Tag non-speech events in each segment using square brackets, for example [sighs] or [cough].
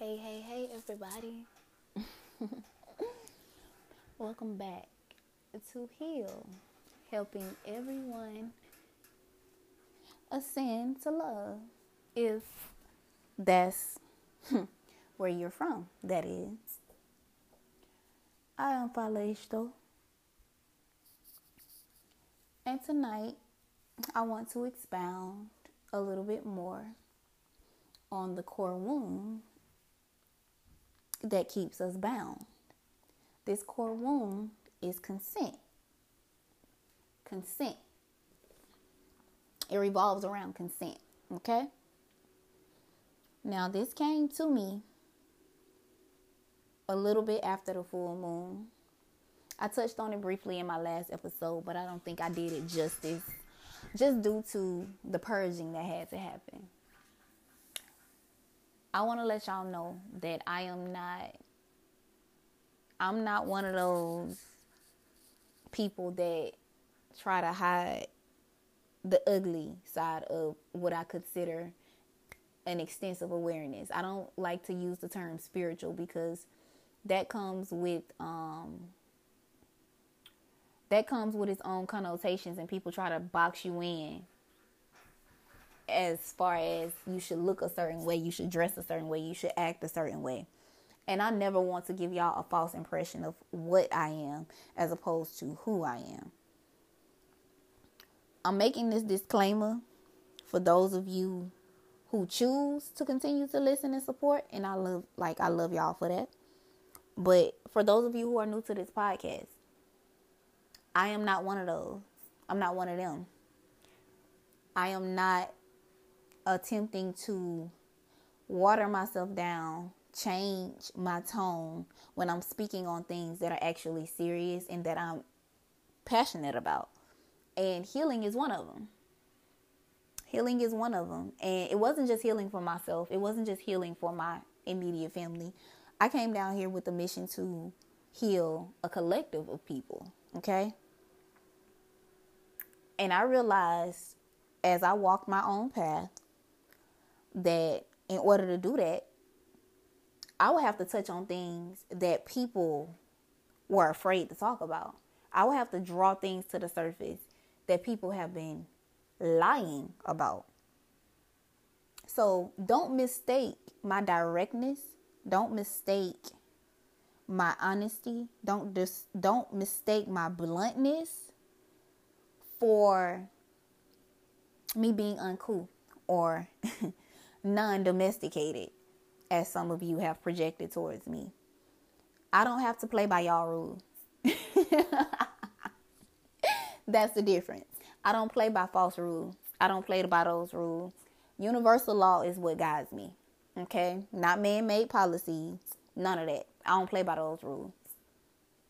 Hey, hey, hey, everybody. [laughs] Welcome back to Heal, helping everyone ascend to love. If that's [laughs] where you're from, that is. I am Falesto. And tonight, I want to expound a little bit more on the core wound that keeps us bound. This core wound is consent. Consent. It revolves around consent, okay? Now, this came to me a little bit after the full moon. I touched on it briefly in my last episode, but I don't think I did it justice just due to the purging that had to happen. I want to let y'all know that I am not I'm not one of those people that try to hide the ugly side of what I consider an extensive awareness. I don't like to use the term spiritual because that comes with um that comes with its own connotations and people try to box you in as far as you should look a certain way, you should dress a certain way, you should act a certain way. And I never want to give y'all a false impression of what I am as opposed to who I am. I'm making this disclaimer for those of you who choose to continue to listen and support and I love like I love y'all for that. But for those of you who are new to this podcast, I am not one of those. I'm not one of them. I am not attempting to water myself down, change my tone when I'm speaking on things that are actually serious and that I'm passionate about. And healing is one of them. Healing is one of them. And it wasn't just healing for myself, it wasn't just healing for my immediate family. I came down here with a mission to heal a collective of people, okay? And I realized as I walked my own path that in order to do that, I would have to touch on things that people were afraid to talk about. I would have to draw things to the surface that people have been lying about. So don't mistake my directness. Don't mistake my honesty. Don't just don't mistake my bluntness for me being uncool or [laughs] non domesticated, as some of you have projected towards me. I don't have to play by y'all rules. [laughs] That's the difference. I don't play by false rules. I don't play by those rules. Universal law is what guides me. Okay? Not man made policies. None of that. I don't play by those rules.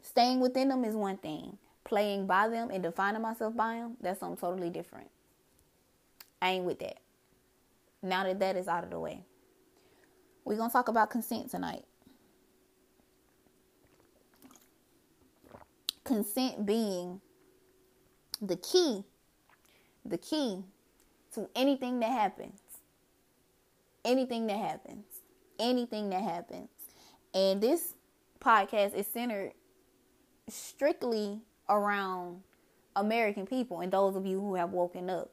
Staying within them is one thing. Playing by them and defining myself by them, that's something totally different. I ain't with that. Now that that is out of the way, we're going to talk about consent tonight. Consent being the key, the key to anything that happens. Anything that happens. Anything that happens. And this podcast is centered strictly around American people and those of you who have woken up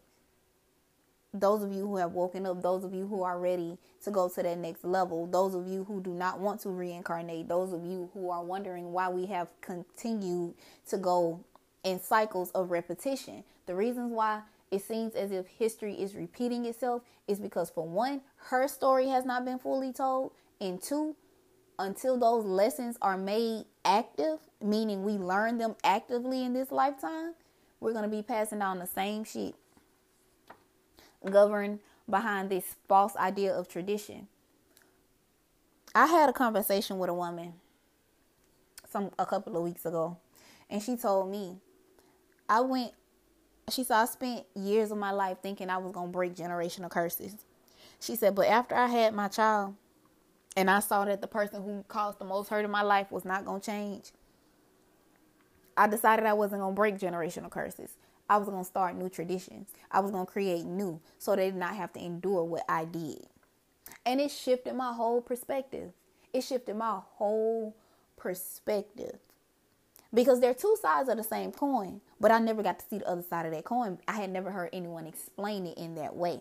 those of you who have woken up, those of you who are ready to go to that next level, those of you who do not want to reincarnate, those of you who are wondering why we have continued to go in cycles of repetition. The reasons why it seems as if history is repeating itself is because, for one, her story has not been fully told, and two, until those lessons are made active, meaning we learn them actively in this lifetime, we're going to be passing down the same shit governed behind this false idea of tradition. I had a conversation with a woman some a couple of weeks ago, and she told me I went she said I spent years of my life thinking I was going to break generational curses. She said, but after I had my child and I saw that the person who caused the most hurt in my life was not going to change, I decided I wasn't going to break generational curses. I was going to start new traditions. I was going to create new so they did not have to endure what I did. And it shifted my whole perspective. It shifted my whole perspective. Because they're two sides of the same coin, but I never got to see the other side of that coin. I had never heard anyone explain it in that way.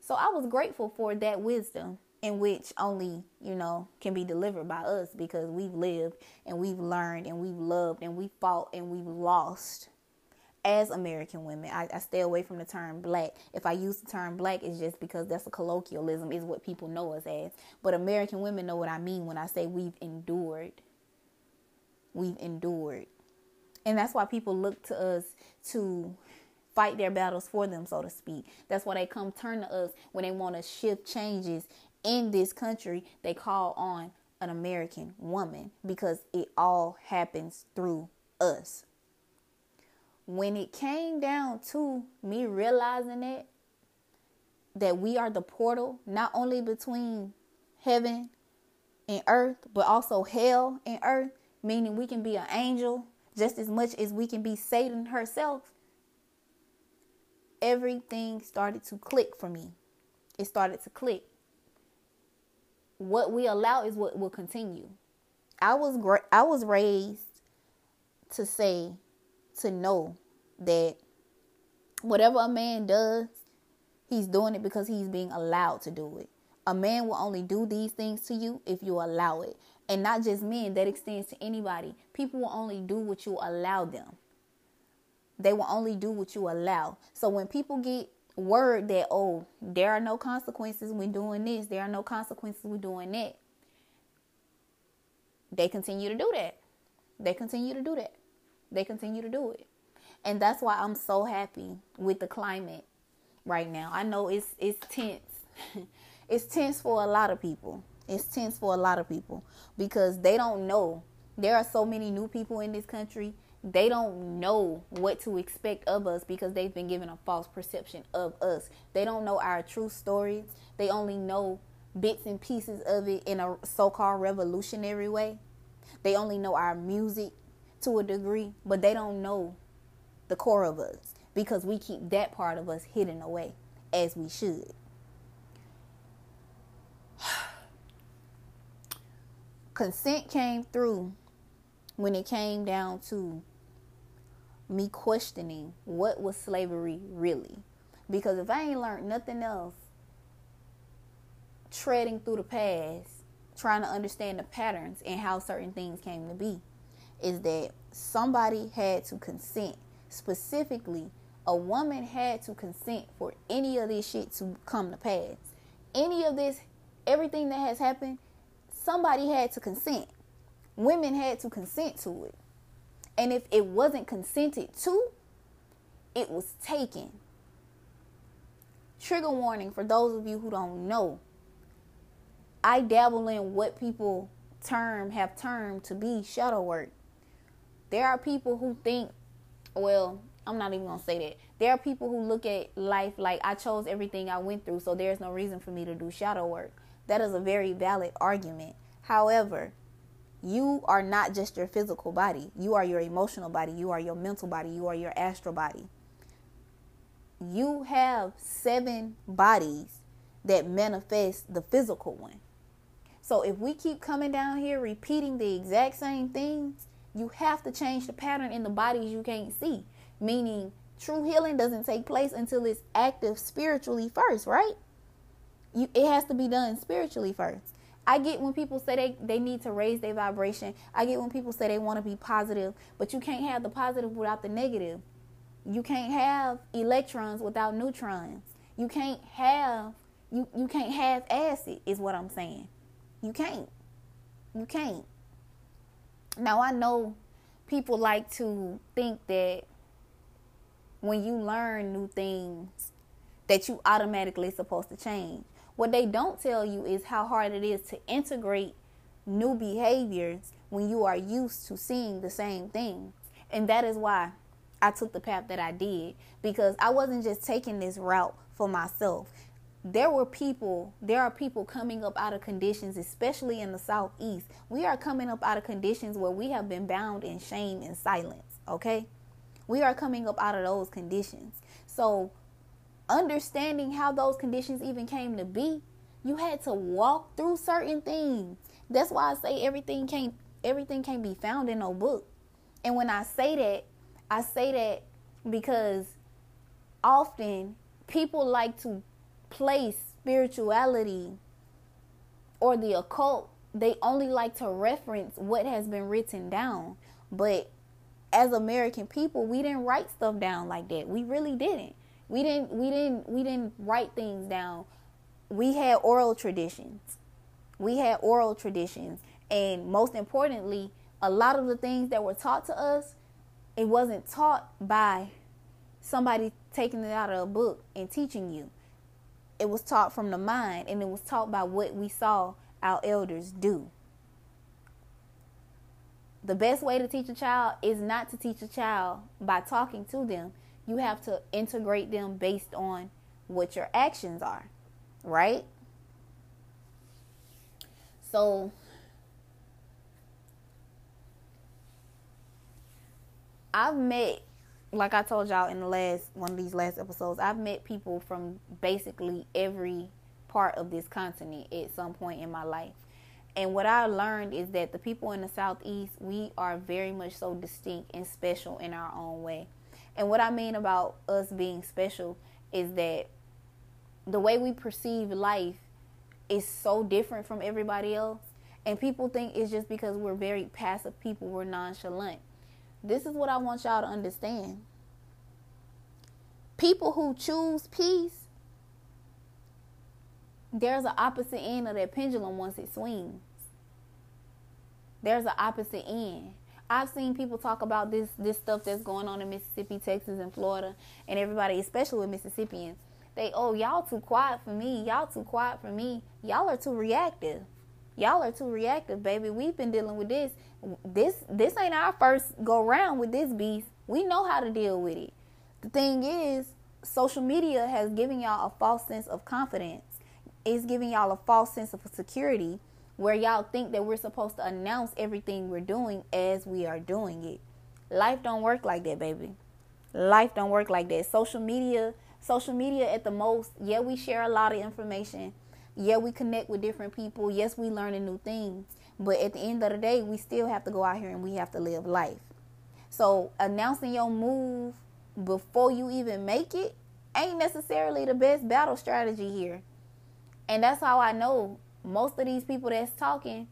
So I was grateful for that wisdom in which only, you know, can be delivered by us because we've lived and we've learned and we've loved and we fought and we've lost as American women. I, I, stay away from the term black. If I use the term black, it's just because that's a colloquialism, is what people know us as. But American women know what I mean when I say we've endured. We've endured. And that's why people look to us to fight their battles for them, so to speak. That's why they come turn to us when they want to shift changes in this country. They call on an American woman because it all happens through us when it came down to me realizing that that we are the portal not only between heaven and earth but also hell and earth meaning we can be an angel just as much as we can be satan herself everything started to click for me. It started to click. What we allow is what will continue. I was great i was raised to say to know that whatever a man does, he's doing it because he's being allowed to do it. A man will only do these things to you if you allow it. And not just men, that extends to anybody. People will only do what you allow them. They will only do what you allow. So when people get word that, oh, there are no consequences when doing this, there are no consequences when doing that, they continue to do that. They continue to do that. They continue to do it. And that's why I'm so happy with the climate right now. I know it's it's tense. [laughs] it's tense for a lot of people. It's tense for a lot of people because they don't know. There are so many new people in this country. They don't know what to expect of us because they've been given a false perception of us. They don't know our true stories. They only know bits and pieces of it in a so called revolutionary way. They only know our music to a degree, but they don't know the core of us because we keep that part of us hidden away as we should. [sighs] Consent came through when it came down to me questioning what was slavery really. Because if I ain't learned nothing else, treading through the past, trying to understand the patterns and how certain things came to be, is that somebody had to consent specifically, a woman had to consent for any of this shit to come to pass. Any of this, everything that has happened, somebody had to consent. Women had to consent to it. And if it wasn't consented to, it was taken. Trigger warning for those of you who don't know. I dabble in what people term have termed to be shadow work. There are people who think well, I'm not even gonna say that. There are people who look at life like I chose everything I went through, so there's no reason for me to do shadow work. That is a very valid argument. However, you are not just your physical body. You are your emotional body. You are your mental body. You are your astral body. You have seven bodies that manifest the physical one. So if we keep coming down here repeating the exact same things, you have to change the pattern in the bodies you can't see. Meaning, true healing doesn't take place until it's active spiritually first, right? You, it has to be done spiritually first. I get when people say they, they need to raise their vibration. I get when people say they want to be positive, but you can't have the positive without the negative. You can't have electrons without neutrons. You can't have you, you can't have acid is what I'm saying. You can't. You can't. Now I know people like to think that when you learn new things that you automatically supposed to change. What they don't tell you is how hard it is to integrate new behaviors when you are used to seeing the same thing. And that is why I took the path that I did because I wasn't just taking this route for myself there were people, there are people coming up out of conditions, especially in the Southeast. We are coming up out of conditions where we have been bound in shame and silence, okay? We are coming up out of those conditions. So, understanding how those conditions even came to be, You had to walk through certain things. That's why I say everything can't everything can't be found in no book. And when I say that, I say that because often people like to place spirituality or the occult, they only like to reference what has been written down. But as American people, we didn't write stuff down like that. We really didn't. We didn't we didn't we didn't write things down. We had oral traditions. We had oral traditions and most importantly, a lot of the things that were taught to us, it wasn't taught by somebody taking it out of a book and teaching you. It was taught from the mind and it was taught by what we saw our elders do. The best way to teach a child is not to teach a child by talking to them. You have to integrate them based on what your actions are, right? So, I've met, like I told y'all in the last one of these last episodes, I've met people from basically every part of this continent at some point in my life. And what I learned is that the people in the Southeast, we are very much so distinct and special in our own way. And what I mean about us being special is that the way we perceive life is so different from everybody else. And people think it's just because we're very passive people, we're nonchalant. This is what I want y'all to understand. People who choose peace, there's an opposite end of that pendulum once it swings. There's an opposite end. I've seen people talk about this this stuff that's going on in Mississippi, Texas, and Florida, and everybody, especially with Mississippians. They, oh, y'all too quiet for me. Y'all too quiet for me. Y'all are too reactive. Y'all are too reactive, baby. We've been dealing with this. This this ain't our first go round with this beast. We know how to deal with it. The thing is, social media has given y'all a false sense of confidence. It's giving y'all a false sense of security where y'all think that we're supposed to announce everything we're doing as we are doing it. Life don't work like that, baby. Life don't work like that. Social media, social media at the most, yeah, we share a lot of information yeah, we connect with different people. Yes, we learning new things. But at the end of the day, we still have to go out here and we have to live life. So announcing your move before you even make it ain't necessarily the best battle strategy here. And that's how I know most of these people that's talking,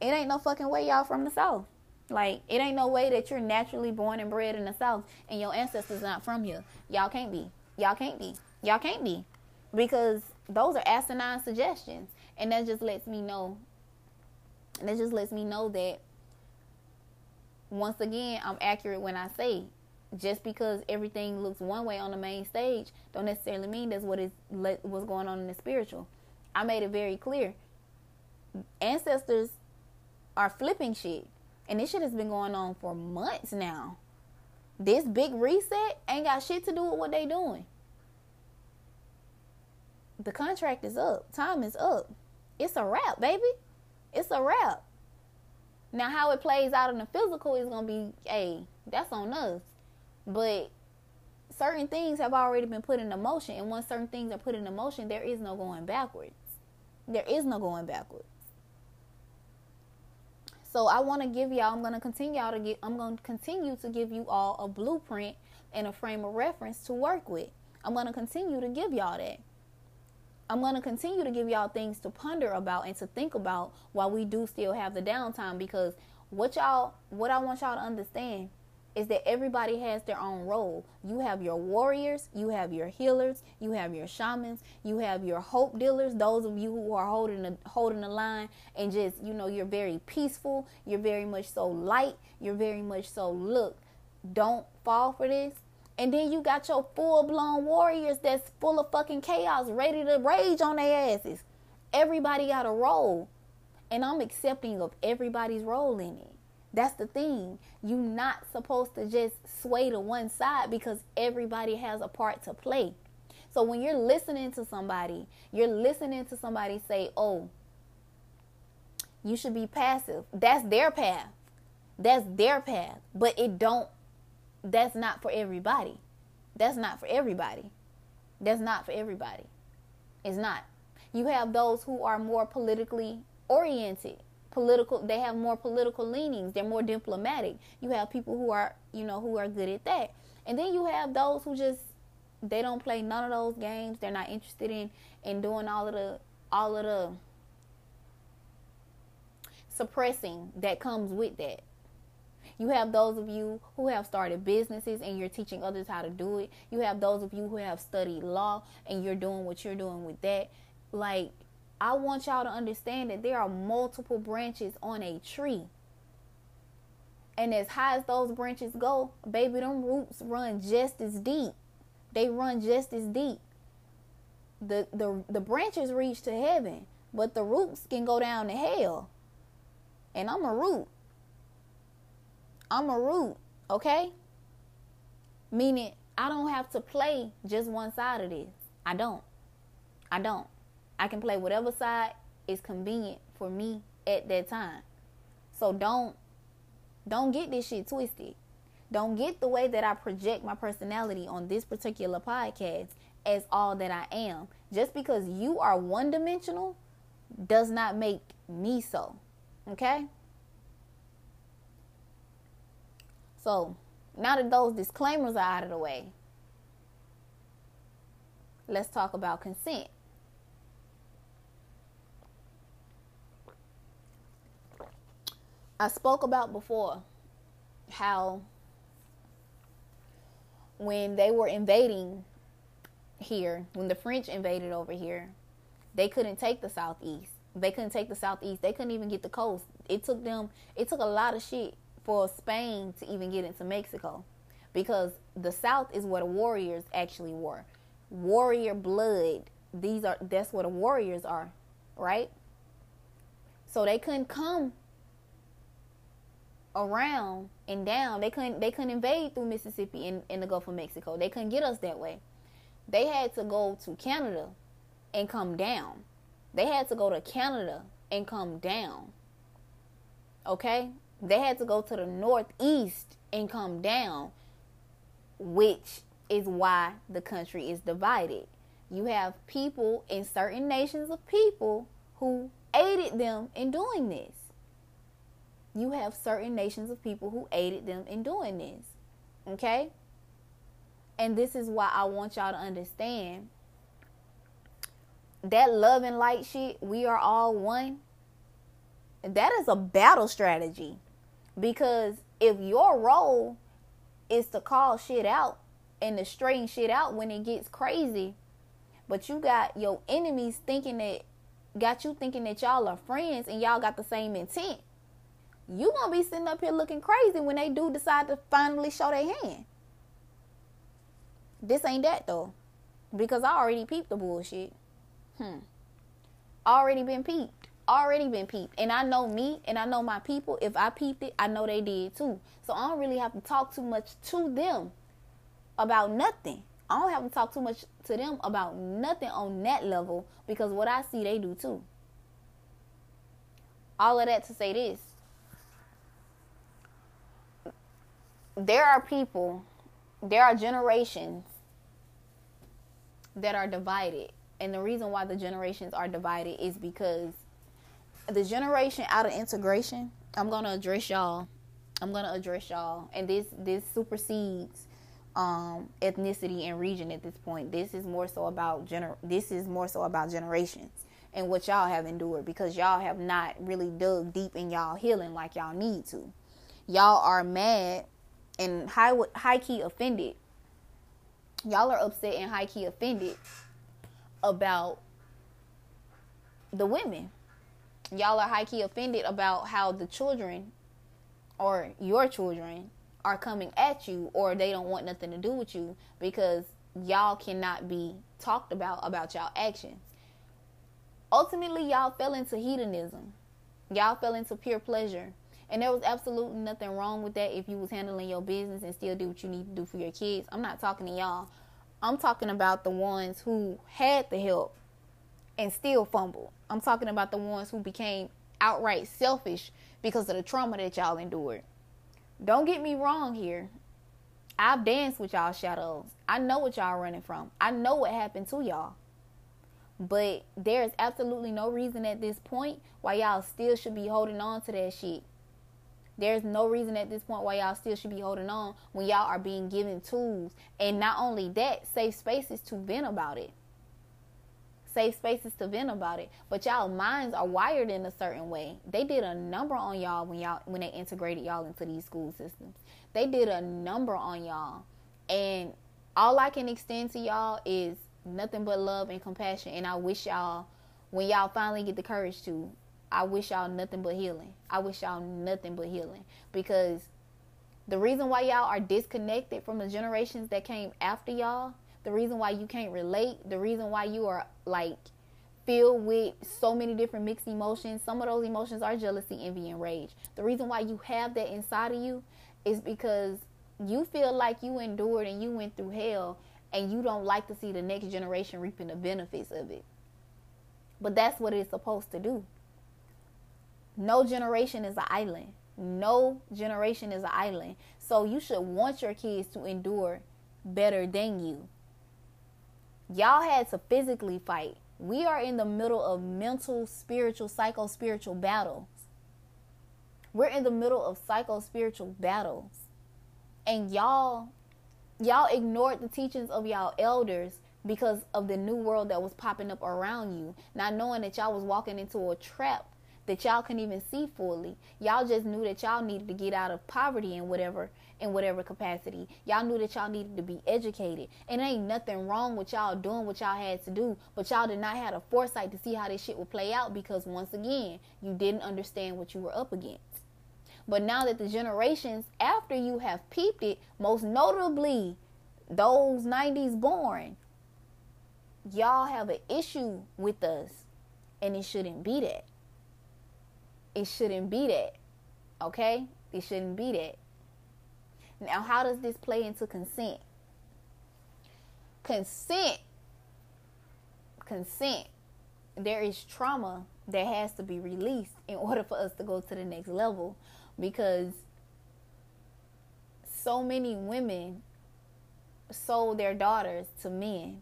it ain't no fucking way y'all from the South. Like, it ain't no way that you're naturally born and bred in the South and your ancestors not from here. Y'all can't be. Y'all can't be. Y'all can't be. Because those are asinine suggestions. And that just lets me know. That just lets me know that once again, I'm accurate when I say just because everything looks one way on the main stage, don't necessarily mean that's what is what's going on in the spiritual. I made it very clear. Ancestors are flipping shit, and this shit has been going on for months now. This big reset ain't got shit to do with what they doing the contract is up. Time is up. It's a wrap, baby. It's a wrap. Now, how it plays out in the physical is gonna be, hey, that's on us. But certain things have already been put into motion, and once certain things are put into motion, there is no going backwards. There is no going backwards. So I want to give y'all. I'm gonna continue y'all to get. I'm gonna continue to give you all a blueprint and a frame of reference to work with. I'm gonna continue to give y'all that. I'm going to continue to give y'all things to ponder about and to think about while we do still have the downtime because what y'all what I want y'all to understand is that everybody has their own role. You have your warriors, you have your healers, you have your shamans, you have your hope dealers, those of you who are holding the holding the line and just, you know, you're very peaceful, you're very much so light, you're very much so look, don't fall for this. And then you got your full blown warriors that's full of fucking chaos, ready to rage on their asses. Everybody got a role. And I'm accepting of everybody's role in it. That's the thing. You're not supposed to just sway to one side because everybody has a part to play. So when you're listening to somebody, you're listening to somebody say, oh, you should be passive. That's their path. That's their path. But it don't that's not for everybody. That's not for everybody. That's not for everybody. It's not. You have those who are more politically oriented. Political they have more political leanings. They're more diplomatic. You have people who are, you know, who are good at that. And then you have those who just they don't play none of those games. They're not interested in in doing all of the all of the suppressing that comes with that. You have those of you who have started businesses and you're teaching others how to do it. You have those of you who have studied law and you're doing what you're doing with that. Like, I want y'all to understand that there are multiple branches on a tree. And as high as those branches go, baby, them roots run just as deep. They run just as deep. The the the branches reach to heaven, but the roots can go down to hell. And I'm a root. I'm a root, okay? Meaning I don't have to play just one side of this. I don't. I don't. I can play whatever side is convenient for me at that time. So don't don't get this shit twisted. Don't get the way that I project my personality on this particular podcast as all that I am. Just because you are one dimensional does not make me so. Okay? So now that those disclaimers are out of the way, let's talk about consent. I spoke about before how when they were invading here, when the French invaded over here, they couldn't take the southeast. They couldn't take the southeast. They couldn't even get the coast. It took them it took a lot of shit for Spain to even get into Mexico because the South is where the warriors actually were. Warrior blood. These are that's where the warriors are, right? So they couldn't come around and down. They couldn't they couldn't invade through Mississippi in, in the Gulf of Mexico. They couldn't get us that way. They had to go to Canada and come down. They had to go to Canada and come down. Okay? They had to go to the northeast and come down, which is why the country is divided. You have people in certain nations of people who aided them in doing this. You have certain nations of people who aided them in doing this. Okay? And this is why I want y'all to understand that love and light shit, we are all one. That is a battle strategy. Because if your role is to call shit out and to straighten shit out when it gets crazy, but you got your enemies thinking that got you thinking that y'all are friends and y'all got the same intent, you gonna be sitting up here looking crazy when they do decide to finally show their hand. This ain't that though. Because I already peeped the bullshit. Hmm. Already been peeped already been peeped. And I know me and I know my people. If I peeped it, I know they did too. So I don't really have to talk too much to them about nothing. I don't have to talk too much to them about nothing on that level because what I see they do too. All of that to say this. There are people, there are generations that are divided. And the reason why the generations are divided is because the generation out of integration, I'm gonna address y'all. I'm gonna address y'all, and this this supersedes um, ethnicity and region at this point. This is more so about gener. This is more so about generations and what y'all have endured because y'all have not really dug deep in y'all healing like y'all need to. Y'all are mad and high high key offended. Y'all are upset and high key offended about the women y'all are high key offended about how the children or your children are coming at you or they don't want nothing to do with you because y'all cannot be talked about about y'all actions. Ultimately, y'all fell into hedonism. Y'all fell into pure pleasure. And there was absolutely nothing wrong with that if you was handling your business and still do what you need to do for your kids. I'm not talking to y'all. I'm talking about the ones who had the help and still fumbled. I'm talking about the ones who became outright selfish because of the trauma that y'all endured. Don't get me wrong here. I've danced with y'all shadows. I know what y'all running from. I know what happened to y'all. But there's absolutely no reason at this point why y'all still should be holding on to that shit. There's no reason at this point why y'all still should be holding on when y'all are being given tools. And not only that, safe spaces to vent about it. Safe spaces to vent about it. But y'all minds are wired in a certain way. They did a number on y'all when y'all when they integrated y'all into these school systems. They did a number on y'all. And all I can extend to y'all is nothing but love and compassion. And I wish y'all, when y'all finally get the courage to, I wish y'all nothing but healing. I wish y'all nothing but healing. Because the reason why y'all are disconnected from the generations that came after y'all, the reason why you can't relate, the reason why you are like filled with so many different mixed emotions. Some of those emotions are jealousy, envy, and rage. The reason why you have that inside of you is because you feel like you endured and you went through hell and you don't like to see the next generation reaping the benefits of it. But that's what it's supposed to do. No generation is an island. No generation is an island. So you should want your kids to endure better than you. Y'all had to physically fight. We are in the middle of mental, spiritual, psycho spiritual battles. We're in the middle of psycho spiritual battles. And y'all y'all ignored the teachings of y'all elders because of the new world that was popping up around you, not knowing that y'all was walking into a trap that y'all couldn't even see fully. Y'all just knew that y'all needed to get out of poverty in whatever in whatever capacity. Y'all knew that y'all needed to be educated. And ain't nothing wrong with y'all doing what y'all had to do, but y'all did not have a foresight to see how this shit would play out because once again, you didn't understand what you were up against. But now that the generations after you have peeped it, most notably those 90s born, y'all have an issue with us. And it shouldn't be that. It shouldn't be that. Okay? It shouldn't be that. Now, how does this play into consent? Consent. Consent. There is trauma that has to be released in [laughs] order for us to go to the next level because so many women sold their daughters to men.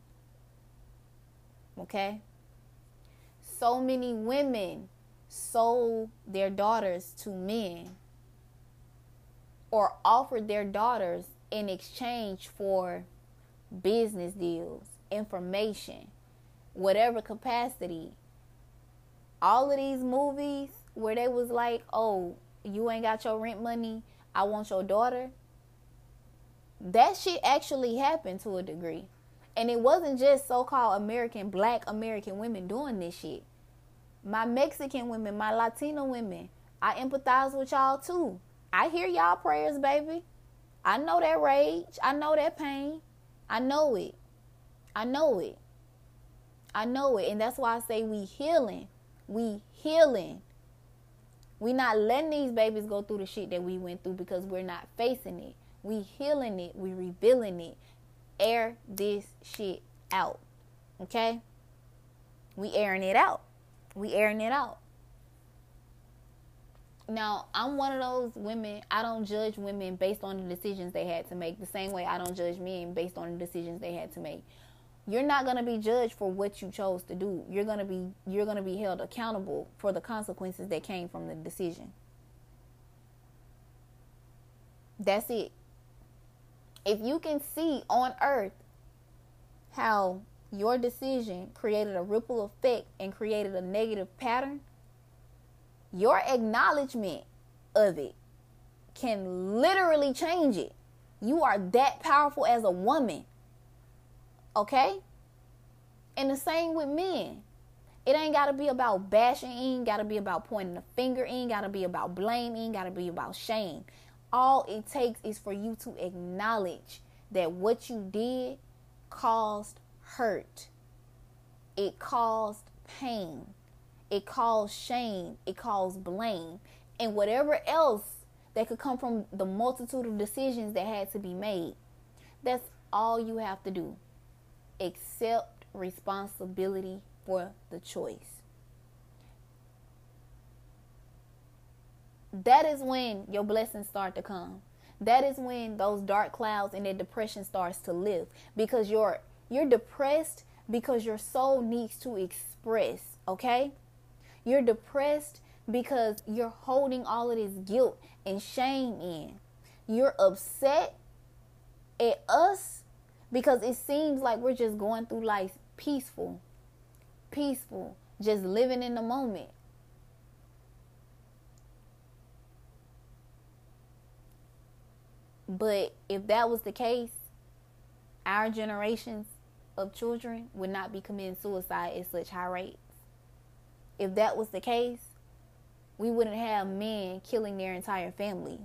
Okay? So many women sold their daughters to men or offered their daughters in exchange for business deals, information, whatever capacity. All of these movies where they was like, "Oh, you ain't got your rent money. I want your daughter. That shit actually happened to a degree. And it wasn't just so called American, black American women doing this shit. My Mexican women, my Latino women, I empathize with y'all too. I hear y'all prayers, baby. I know that rage. I know that pain. I know it. I know it. I know it. And that's why I say we healing. We healing. We not letting these babies go through the shit that we went through because we're not facing it. We healing it. We revealing it. Air this shit out. Okay? We airing it out. We airing it out. Now, I'm one of those women, I don't judge women based on the decisions they had to make, the same way I don't judge men based on the decisions they had to make you're not going to be judged for what you chose to do. You're going to be you're going to be held accountable for the consequences that came from the decision. That's it. If you can see on earth how your decision created a ripple effect and created a negative pattern, your acknowledgement of it can literally change it. You are that powerful as a woman Okay? And the same with men. It ain't gotta be about bashing, it ain't gotta be about pointing the finger, it ain't gotta be about blame, it ain't gotta be about shame. All it takes is for you to acknowledge that what you did caused hurt. It caused pain. It caused shame. It caused blame. And whatever else that could come from the multitude of decisions that had to be made. That's all you have to do accept responsibility for the choice. That is when your blessings start to come. That is when those dark clouds and that depression starts to lift because you're you're depressed because your soul needs to express, okay? You're depressed because you're holding all of this guilt and shame in. You're upset at us because it seems like we're just going through life peaceful, peaceful, just living in the moment. But if that was the case, our generations of children would not be committing suicide at such high rates. If that was the case, we wouldn't have men killing their entire families,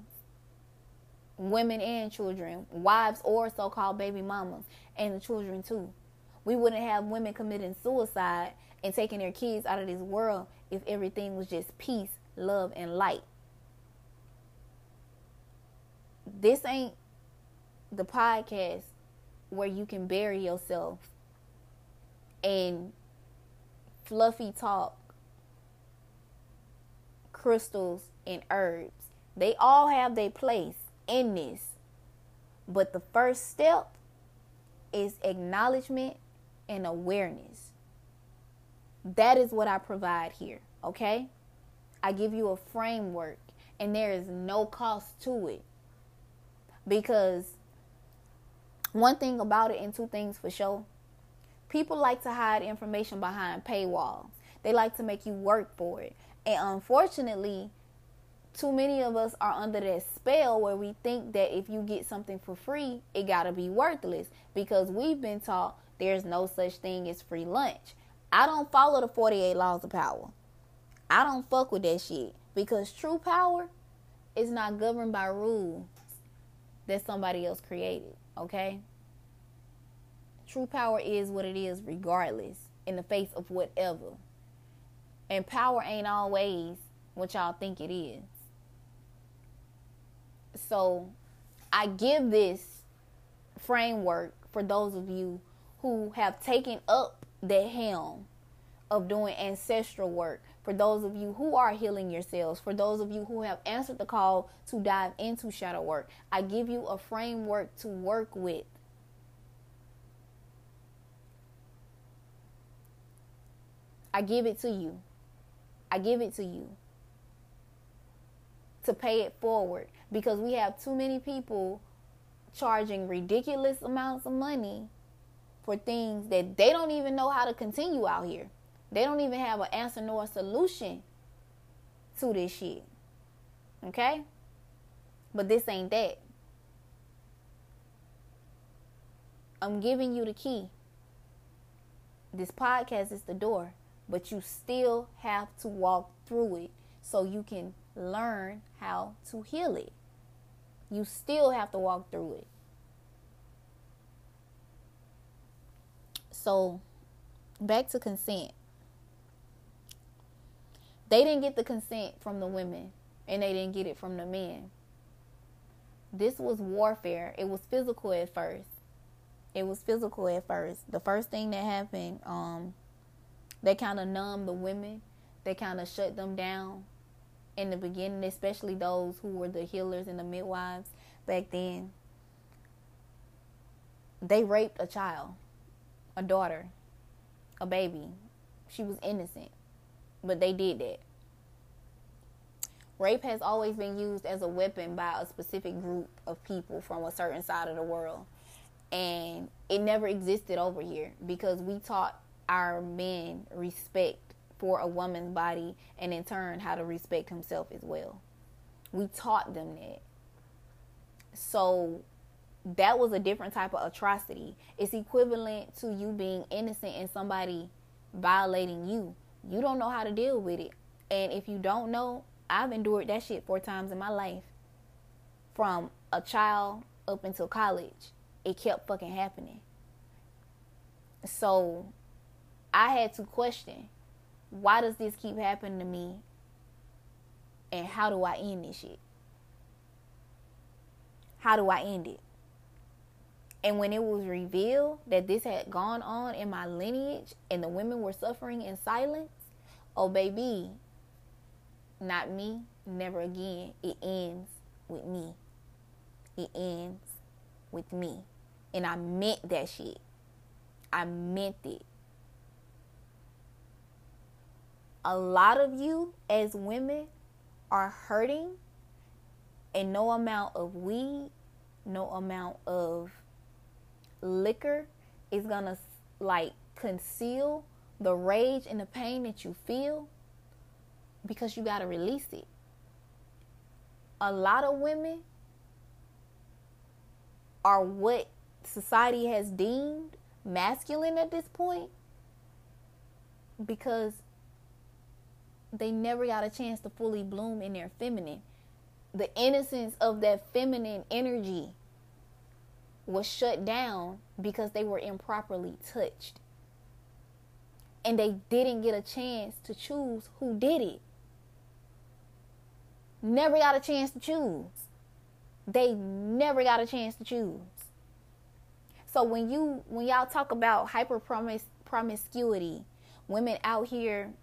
women and children, wives or so called baby mamas, and the children too. We wouldn't have women committing suicide and taking their kids out of this world if everything was just peace, love, and light. This ain't the podcast where you can bury yourself in fluffy talk, crystals, and herbs. They all have their place in this. But the first step is acknowledgement and awareness. That is what I provide here, okay? I give you a framework and there is no cost to it. Because one thing about it, and two things for sure, people like to hide information behind paywalls. They like to make you work for it. And unfortunately, too many of us are under that spell where we think that if you get something for free, it got to be worthless because we've been taught there's no such thing as free lunch. I don't follow the 48 laws of power. I don't fuck with that shit because true power is not governed by rules that somebody else created, okay? True power is what it is, regardless, in the face of whatever. And power ain't always what y'all think it is. So I give this framework for those of you who have taken up the helm of doing ancestral work, for those of you who are healing yourselves, for those of you who have answered the call to dive into shadow work, I give you a framework to work with. I give it to you. I give it to you to pay it forward because we have too many people charging ridiculous amounts of money for things that they don't even know how to continue out here. They don't even have an answer nor a solution to this shit. Okay? But this ain't that. I'm giving you the key. This podcast is the door, but you still have to walk through it so you can learn how to heal it. You still have to walk through it. So, back to consent. They didn't get the consent from the women, and they didn't get it from the men. This was warfare. It was physical at first. It was physical at first. The first thing that happened, um, they kind of numbed the women. They kind of shut them down in the beginning, especially those who were the healers and the midwives back then. They raped a child a daughter, a baby. She was innocent, but they did that. Rape has always been used as a weapon by a specific group of people from a certain side of the world. And it never existed over here because we taught our men respect for a woman's body and in turn how to respect himself as well. We taught them that. So that was a different type of atrocity. It's equivalent to you being innocent and somebody violating you. You don't know how to deal with it. And if you don't know, I've endured that shit four times in my life. From a child up until college, it kept fucking happening. So I had to question why does this keep happening to me? And how do I end this shit? How do I end it? And when it was revealed that this had gone on in my lineage and the women were suffering in silence, oh, baby, not me, never again. It ends with me. It ends with me. And I meant that shit. I meant it. A lot of you as women are hurting, and no amount of weed, no amount of liquor is gonna like conceal the rage and the pain that you feel because you gotta release it. A lot of women are what society has deemed masculine at this point because they never got a chance to fully bloom in their feminine. The innocence of that feminine energy was shut down because they were improperly touched. And they didn't get a chance to choose who did it. Never got a chance to choose. They never got a chance to choose. So when you when y'all talk about hyper promiscuity, women out here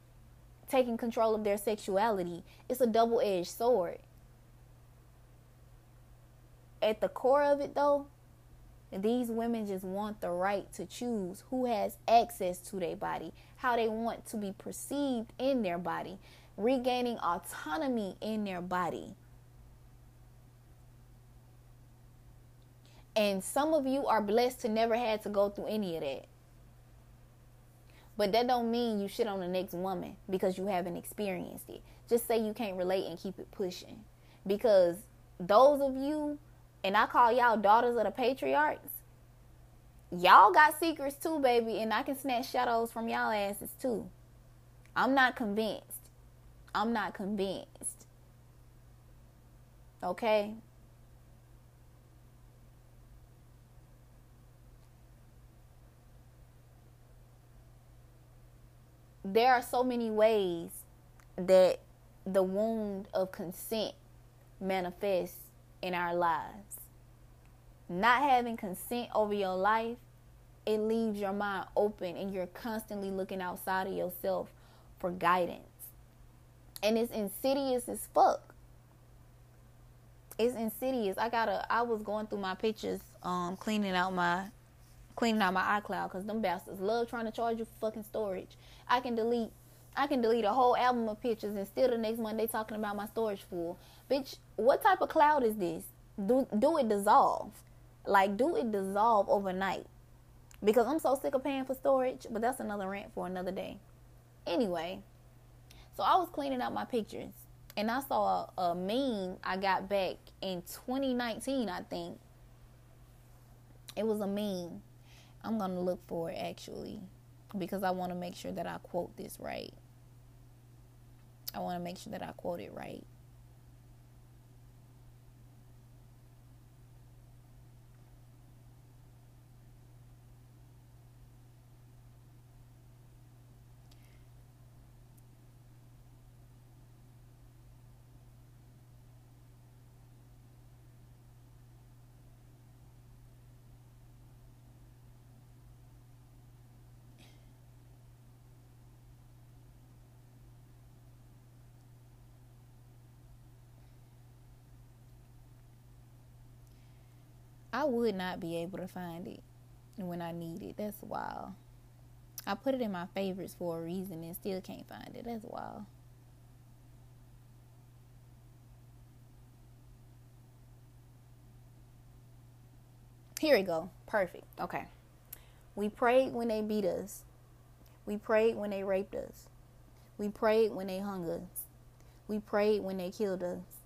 taking control of their sexuality, it's a double-edged sword. At the core of it though, these women just want the right to choose who has access to their body, how they want to be perceived in their body, regaining autonomy in their body. And some of you are blessed to never had to go through any of that. But that don't mean you shit on the next woman because you haven't experienced it. Just say you can't relate and keep it pushing. Because those of you, and I call y'all daughters of the patriarchs, y'all got secrets too, baby, and I can snatch shadows from y'all asses too. I'm not convinced. I'm not convinced. Okay? there are so many ways that the wound of consent manifests in our lives. Not having consent over your life, it leaves your mind open and you're constantly looking outside of yourself for guidance. And it's insidious as fuck. It's insidious. I gotta I was going through my pictures, um, cleaning out my cleaning out my iCloud because them bastards love trying to charge you fucking storage. I can delete I can delete a whole album of pictures and still the next Monday talking about my storage full. Bitch, what type of cloud is this? Do do it dissolve? Like do it dissolve overnight? Because I'm so sick of paying for storage, but that's another rant for another day. Anyway, so I was cleaning out my pictures and I saw a, a meme I got back in 2019, I think. It was a meme I'm going to look for it actually because I want to make sure that I quote this right. I want to make sure that I quote it right. I would not be able to find it when I need it. That's wild. I put it in my favorites for a reason and still can't find it. That's wild. Here we go. Perfect. Okay. We prayed when they beat us. We prayed when they raped us. We prayed when they hung us. We prayed when they killed us.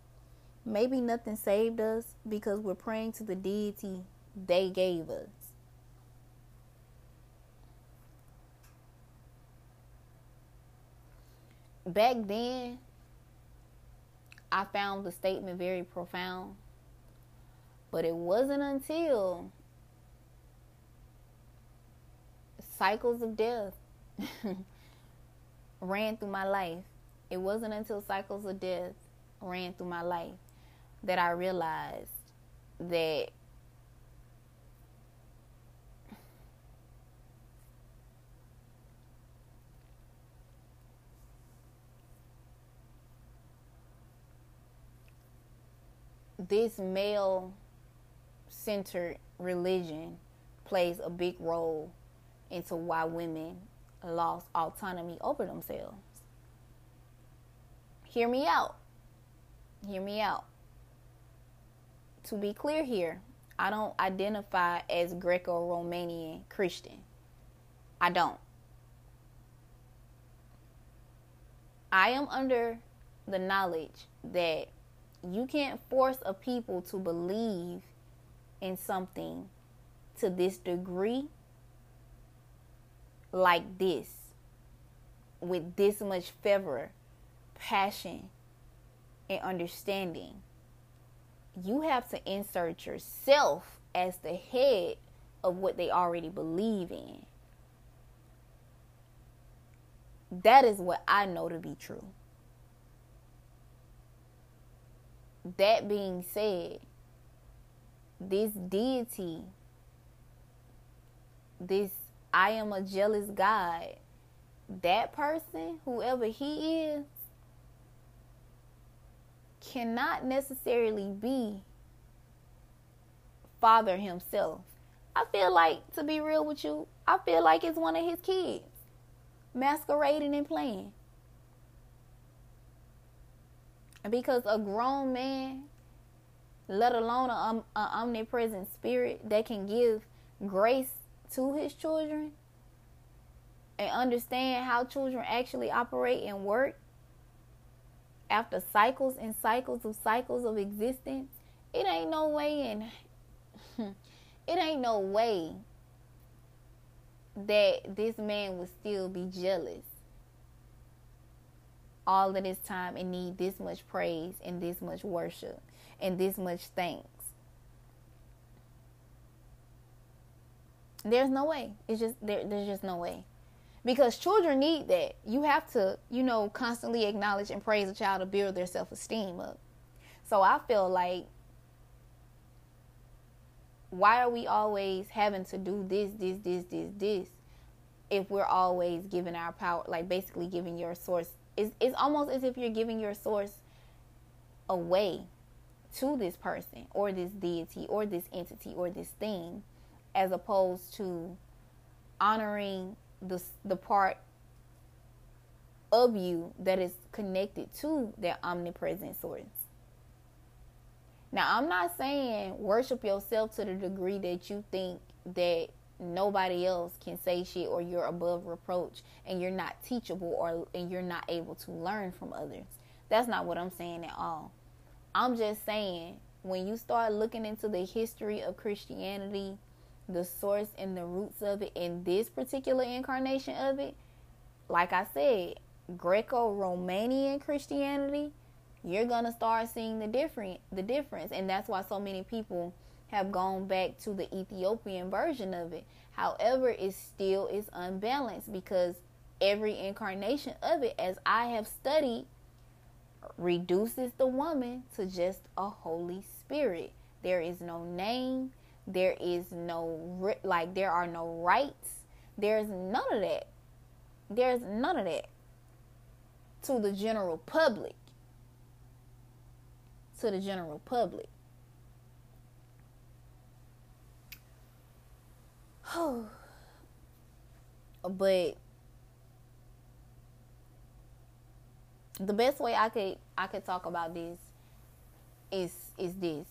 Maybe nothing saved us because we're praying to the deity they gave us. Back then, I found the statement very profound, but it wasn't until cycles of death [laughs] ran through my life. It wasn't until cycles of death ran through my life that I realized that this male centered religion plays a big role into why women lost autonomy over themselves. hear me out. Hear me out. To be clear here, I don't identify as Greco Romanian Christian. I don't. I am under the knowledge that you can't force a people to believe in something to this degree like this with this much fervor, passion, and understanding. You have to insert yourself as the head of what they already believe in. That is what I know to be true. That being said, this deity, this I am a jealous God, that person, whoever he is, cannot necessarily be father himself. I feel like, to be real with you, I feel like it's one of his kids masquerading and playing. Because a grown man, let alone an um, omnipresent spirit that can give grace to his children and understand how children actually operate and work after cycles and cycles of cycles of existence, it ain't no way and [laughs] it ain't no way that this man would still be jealous all of this time and need this much praise and this much worship and this much thanks. There's no way. It's just there, there's just no way. Because children need that. You have to, you know, constantly acknowledge and praise a child to build their self esteem up. So I feel like why are we always having to do this, this, this, this, this if we're always giving our power like basically giving your source it's, it's almost as if you're giving your source away to this person or this deity or this entity or this thing as opposed to honoring the the part of you that is connected to that omnipresent source. Now, I'm not saying worship yourself to the degree that you think that nobody else can say shit or you're above reproach and you're not teachable or and you're not able to learn from others. That's not what I'm saying at all. I'm just saying when you start looking into the history of Christianity, the source and the roots of it in this particular incarnation of it, like I said, Greco-Romanian Christianity, you're to start seeing the different the difference and that's why so many people have gone back to the Ethiopian version of it. However, it still is unbalanced because every incarnation of it, as I have studied, reduces the woman to just a Holy Spirit. There is no name, there is no, like, there are no rights, there's none of that. There's none of that to the general public. To the general public. Oh [sighs] but the best way I could I could talk about this is is this.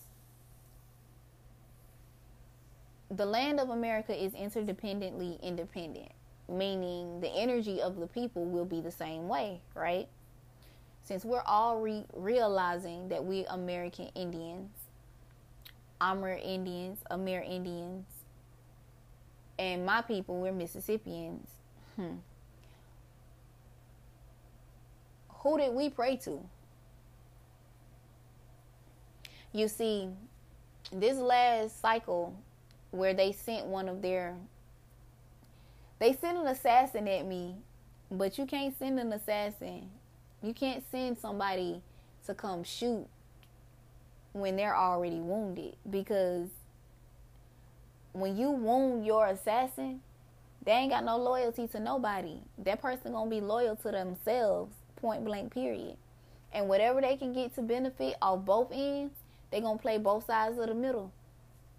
The land of America is interdependently independent, meaning the energy of the people will be the same way, right? Since we're all re- realizing that we're American Indians, Amur Indians, Amir Indians, and my people, we're Mississippians. Hmm. Who did we pray to? You see, this last cycle where they sent one of their they sent an assassin at me, but you can't send an assassin. You can't send somebody to come shoot when they're already wounded because when you wound your assassin, they ain't got no loyalty to nobody. That person gonna be loyal to themselves, point blank, period. And whatever they can get to benefit off both ends, they gonna play both sides of the middle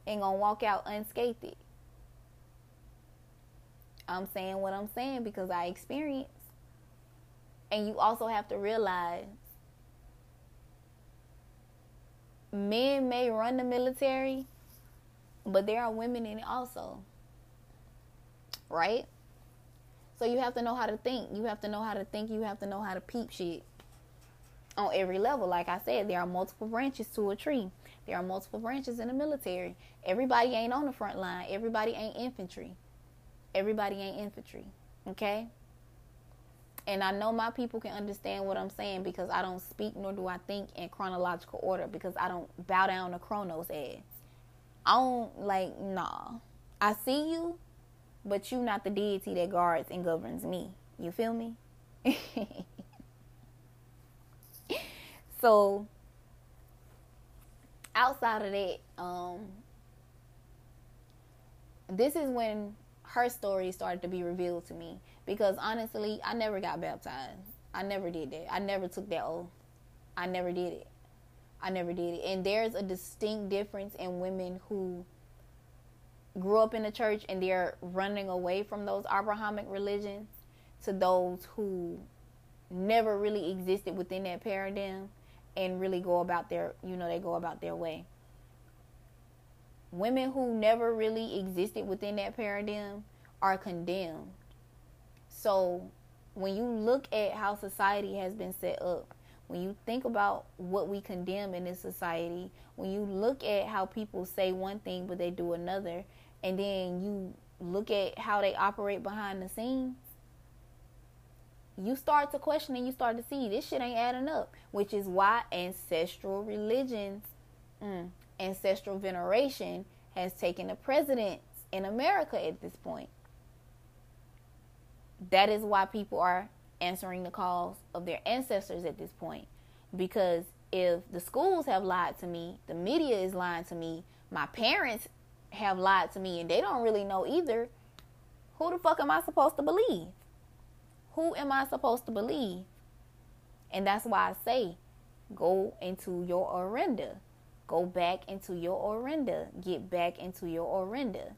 and gonna walk out unscathed. I'm saying what I'm saying because I experience. And you also have to realize men may run the military, but there are women in it also. Right? So you have to know how to think. You have to know how to think. You have to know how to peep shit on every level. Like I said, there are multiple branches to a tree. There are multiple branches in the military. Everybody ain't on the front line. Everybody ain't infantry. Everybody ain't infantry. Okay? And I know my people can understand what I'm saying because I don't speak nor do I think in chronological order because I don't bow down to Chronos ads. I don't like nah. I see you, but you not the deity that guards and governs me. You feel me? [laughs] so outside of that, um this is when her story started to be revealed to me because honestly, I never got baptized. I never did that. I never took that oath. I never did it. I never did it. And there's a distinct difference in women who grew up in the church and they're running away from those Abrahamic religions to those who never really existed within that paradigm and really go about their, you know, they go about their way. Women who never really existed within that paradigm are condemned so when you look at how society has been set up, when you think about what we condemn in this society, when you look at how people say one thing but they do another, and then you look at how they operate behind the scenes, you start to question and you start to see this shit ain't adding up, which is why ancestral religions, mm, ancestral veneration has taken the precedence in America at this point that is why people are answering the calls of their ancestors at this point. Because if the schools have lied to me, the media is lying to me, my parents have lied to me, and they don't really know either, who the fuck am I supposed to believe? Who am I supposed to believe? And that's why I say go into your Orenda. Go back into your Orenda. Get back into your Orenda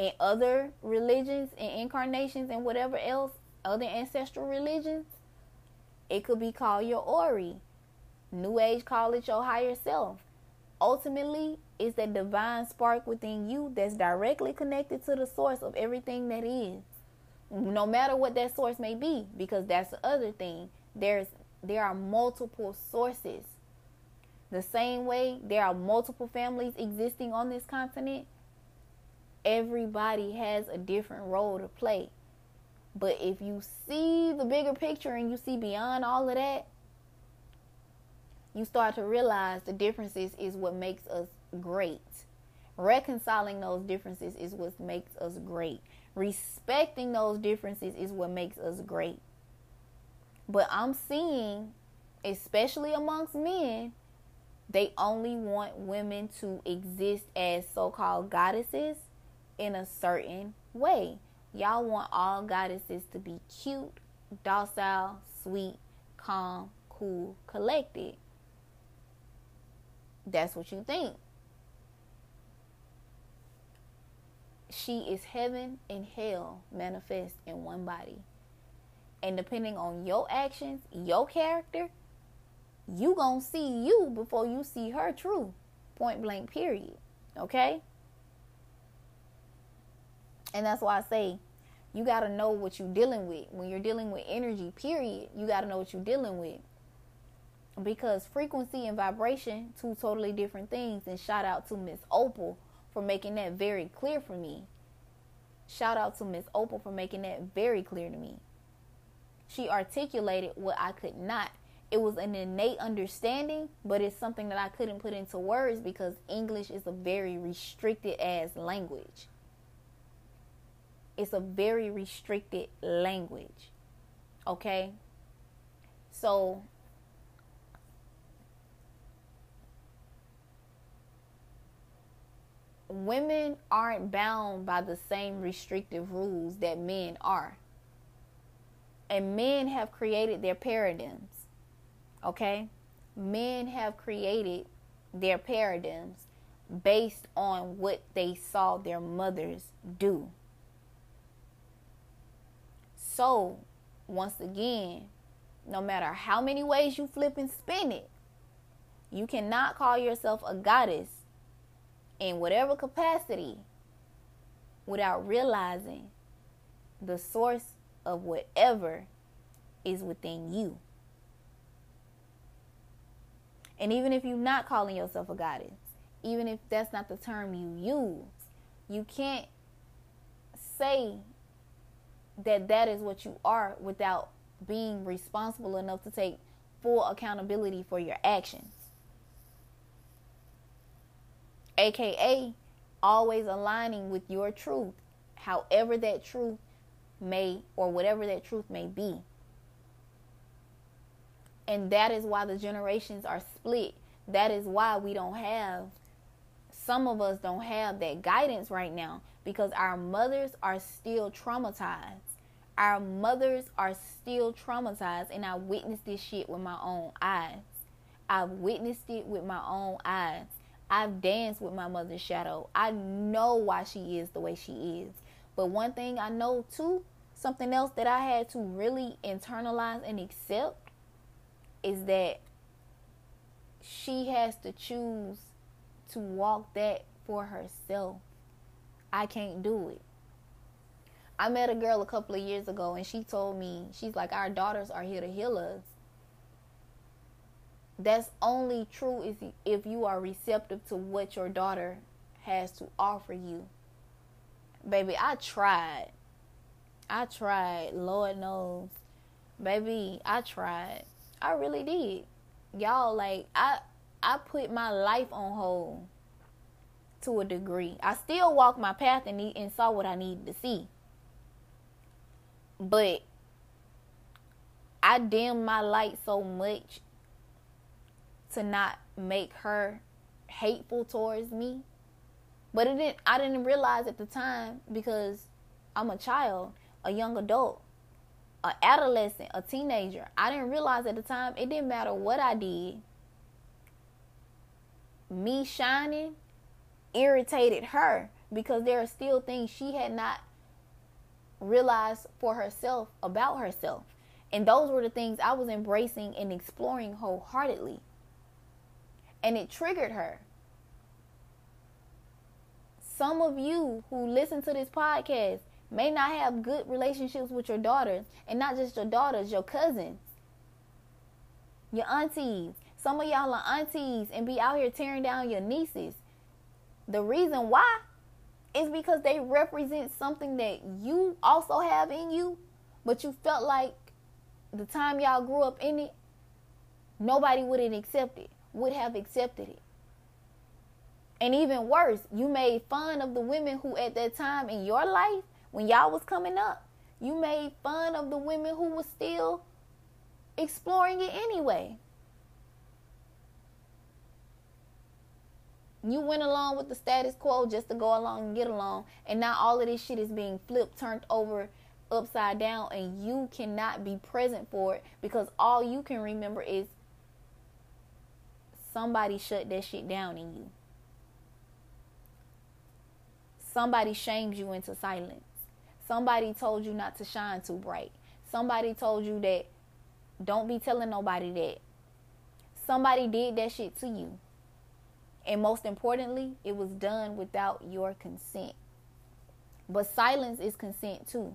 and other religions and incarnations and whatever else, other ancestral religions, it could be called your Ori. New Age call it your higher self. Ultimately, it's that divine spark within you that's directly connected to the source of everything that is. No matter what that source may be, because that's the other thing. There's there are multiple sources. The same way there are multiple families existing on this continent, everybody has a different role to play. But if you see the bigger picture and you see beyond all of that, you start to realize the differences is what makes us great. Reconciling those differences is what makes us great. Respecting those differences is what makes us great. But I'm seeing, especially amongst men, they only want women to exist as so called goddesses in a certain way. Y'all want all goddesses to be cute, docile, sweet, calm, cool, collected. That's what you think. She is heaven and hell manifest in one body. And depending on your actions, your character, you gonna see you before you see her true. Point blank period. Okay? And that's why I say you got to know what you're dealing with. When you're dealing with energy, period, you got to know what you're dealing with. Because frequency and vibration, two totally different things. And shout out to Miss Opal for making that very clear for me. Shout out to Miss Opal for making that very clear to me. She articulated what I could not. It was an innate understanding, but it's something that I couldn't put into words because English is a very restricted as language it's a very restricted language. Okay? So women aren't bound by the same restrictive rules that men are. And men have created their paradigms. Okay? Men have created their paradigms based on what they saw their mothers do. So, once again, no matter how many ways you flip and spin it, You cannot call yourself a goddess in whatever capacity without realizing the source of whatever is within you. And even if you're not calling yourself a goddess, even if that's not the term you use, you can't say that that is what you are without being responsible enough to take full accountability for your actions. AKA, always aligning with your truth, however that truth may, or whatever that truth may be. And that is why the generations are split. That is why we don't have, some of us don't have that guidance right now because our mothers are still traumatized. Our mothers are still traumatized, and I witnessed this shit with my own eyes. I've witnessed it with my own eyes. I've danced with my mother's shadow. I know why she is the way she is. But one thing I know too, something else that I had to really internalize and accept is that she has to choose to walk that for herself. I can't do it. I met a girl a couple of years ago and she told me, she's like, Our daughters are here to heal us that's only true if you, if you are receptive to what your daughter has to offer you. Baby, I tried. I tried. Lord knows. Baby, I tried. I really did. Y'all like I I put my life on hold to a degree. I still walked my path and and saw what I needed to see. But I dimmed my light so much to not make her hateful towards me. But it didn't I didn't realize at the time because I'm a child, a young adult, an adolescent, a teenager. I didn't realize at the time it didn't matter what I did. Me shining irritated her because there are still things she had not realized for herself about herself. And those were the things I was embracing and exploring wholeheartedly and it triggered her. Some of you who listen to this podcast may not have good relationships with your daughters, and not just your daughters, your cousins, your aunties. Some of y'all are aunties and be out here tearing down your nieces. The reason why is because they represent something that you also have in you, but you felt like the time y'all grew up in it, nobody wouldn't accept it would have accepted it. And even worse, you made fun of the women who at that time in your life, when y'all was coming up, you made fun of the women who was still exploring it anyway. You went along with the status quo just to go along and get along, and now all of this shit is being flipped, turned over, upside down, and you cannot be present for it because all you can remember is somebody shut that shit down in you. Somebody shamed you into silence. Somebody told you not to shine too bright. Somebody told you that don't be telling nobody that. Somebody did that shit to you. And most importantly, it was done without your consent. But silence is consent too.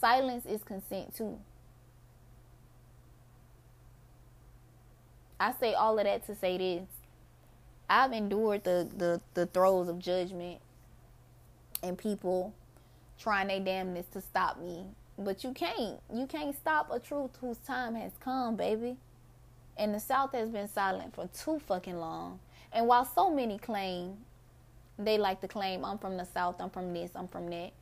Silence is consent too. I say all of that to say this. I've endured the, the, the throes of judgment and people trying their damnness to stop me. But you can't. You can't stop a truth whose time has come, baby. And the South has been silent for too fucking long. And while so many claim, they like to claim, I'm from the South, I'm from this, I'm from that.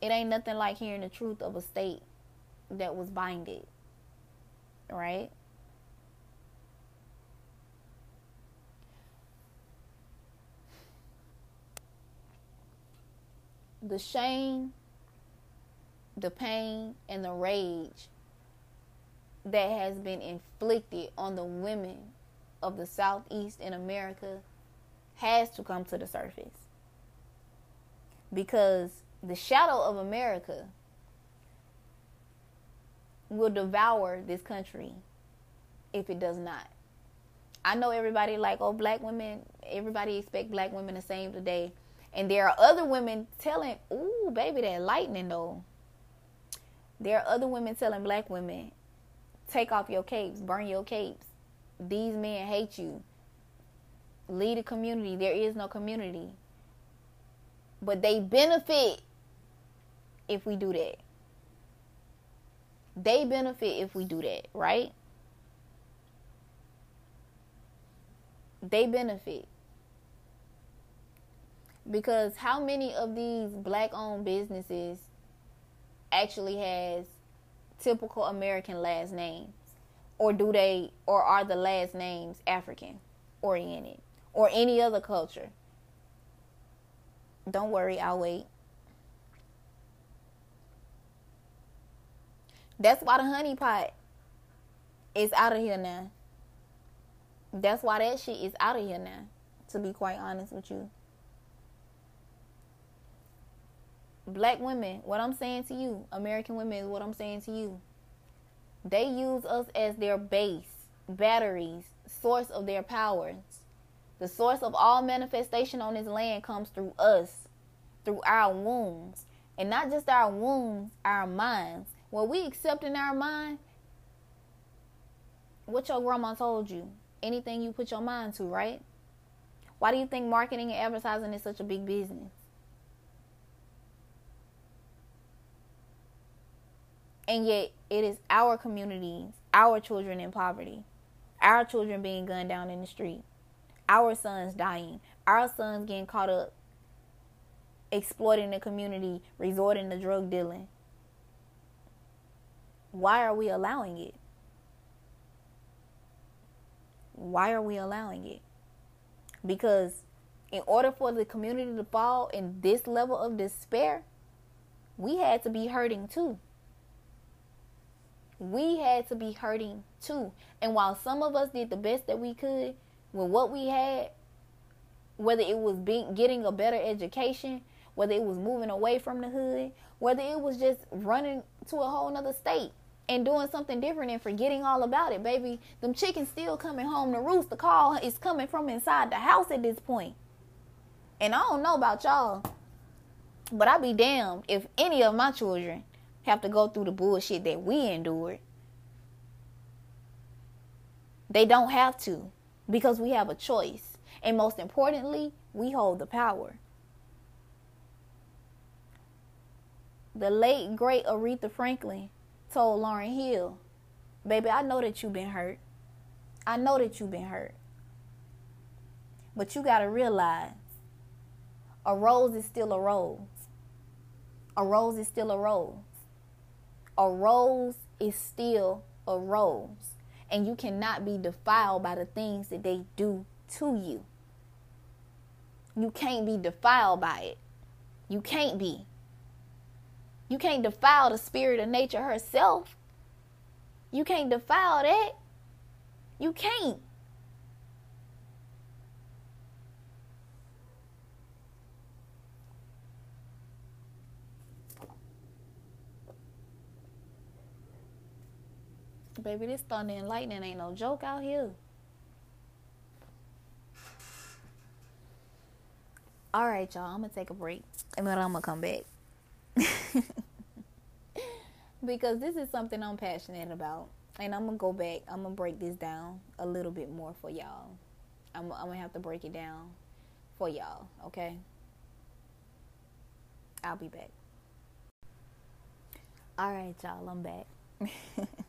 It ain't nothing like hearing the truth of a state that was binded. Right? The shame, the pain, and the rage that has been inflicted on the women of the Southeast in America has to come to the surface. Because the shadow of America will devour this country if it does not. I know everybody like, oh, black women, everybody expect black women the same the day. And there are other women telling, ooh, baby, that lightning though. There are other women telling black women, take off your capes, burn your capes. These men hate you. Lead a community. There is no community. But they benefit if we do that. They benefit if we do that, right? They benefit. Because how many of these black owned businesses actually has typical American last names? Or do they or are the last names African oriented or any other culture? Don't worry, I'll wait. That's why the honey pot is out of here now. That's why that shit is out of here now, to be quite honest with you. Black women, what I'm saying to you, American women, what I'm saying to you. They use us as their base, batteries, source of their powers. The source of all manifestation on this land comes through us, through our wombs. And not just our wombs, our minds. What we accept in our mind, what your grandma told you, anything you put your mind to, right? Why do you think marketing and advertising is such a big business? And yet, it is our communities, our children in poverty, our children being gunned down in the street, our sons dying, our sons getting caught up exploiting the community, resorting to drug dealing. Why are we allowing it? Why are we allowing it? Because in order for the community to fall in this level of despair, we had to be hurting too. We had to be hurting too. And while some of us did the best that we could with what we had, whether it was being getting a better education, whether it was moving away from the hood, whether it was just running to a whole nother state and doing something different and forgetting all about it, baby. Them chickens still coming home to roost. The call is coming from inside the house at this point. And I don't know about y'all, but I'd be damned if any of my children have to go through the bullshit that we endured. They don't have to because we have a choice. And most importantly, we hold the power. The late, great Aretha Franklin told Lauryn Hill, Baby, I know that you've been hurt. I know that you've been hurt. But you got to realize a rose is still a rose. A rose is still a rose. A rose is still a rose. And you cannot be defiled by the things that they do to you. You can't be defiled by it. You can't be. You can't defile the spirit of nature herself. You can't defile that. You can't. Baby, this thunder and lightning ain't no joke out here. All right, y'all. I'm gonna take a break, and then I'm gonna come back. [laughs] because this is something I'm passionate about. And I'm to go back. I'm to break this down a little bit more for y'all. I'm, I'm to have to break it down for y'all, okay? I'll be back. All right, y'all, I'm back. [laughs]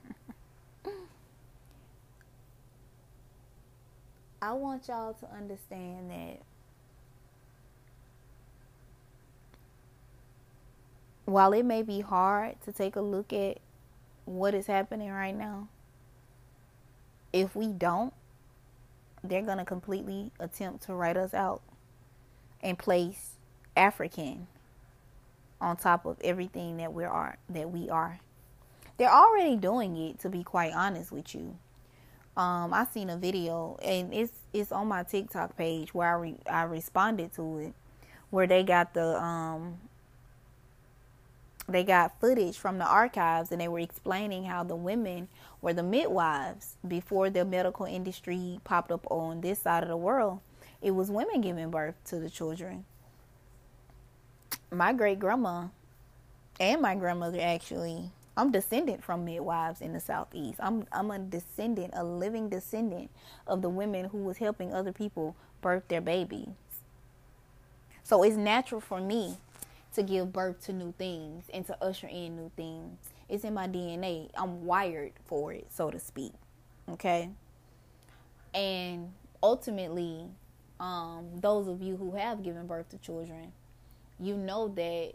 I want y'all to understand that while it may be hard to take a look at what is happening right now, if we don't, they're going to completely attempt to write us out and place African on top of everything that we are that we are. They're already doing it to be quite honest with you. Um, I seen a video and it's it's on my TikTok page where I re, I responded to it where they got the um they got footage from the archives and they were explaining how the women were the midwives before the medical industry popped up on this side of the world. It was women giving birth to the children. My great grandma and my grandmother actually I'm descendant from midwives in the southeast. I'm I'm a descendant, a living descendant of the women who was helping other people birth their babies. So it's natural for me to give birth to new things and to usher in new things. It's in my DNA. I'm wired for it, so to speak. Okay? And ultimately, um, those of you who have given birth to children, you know that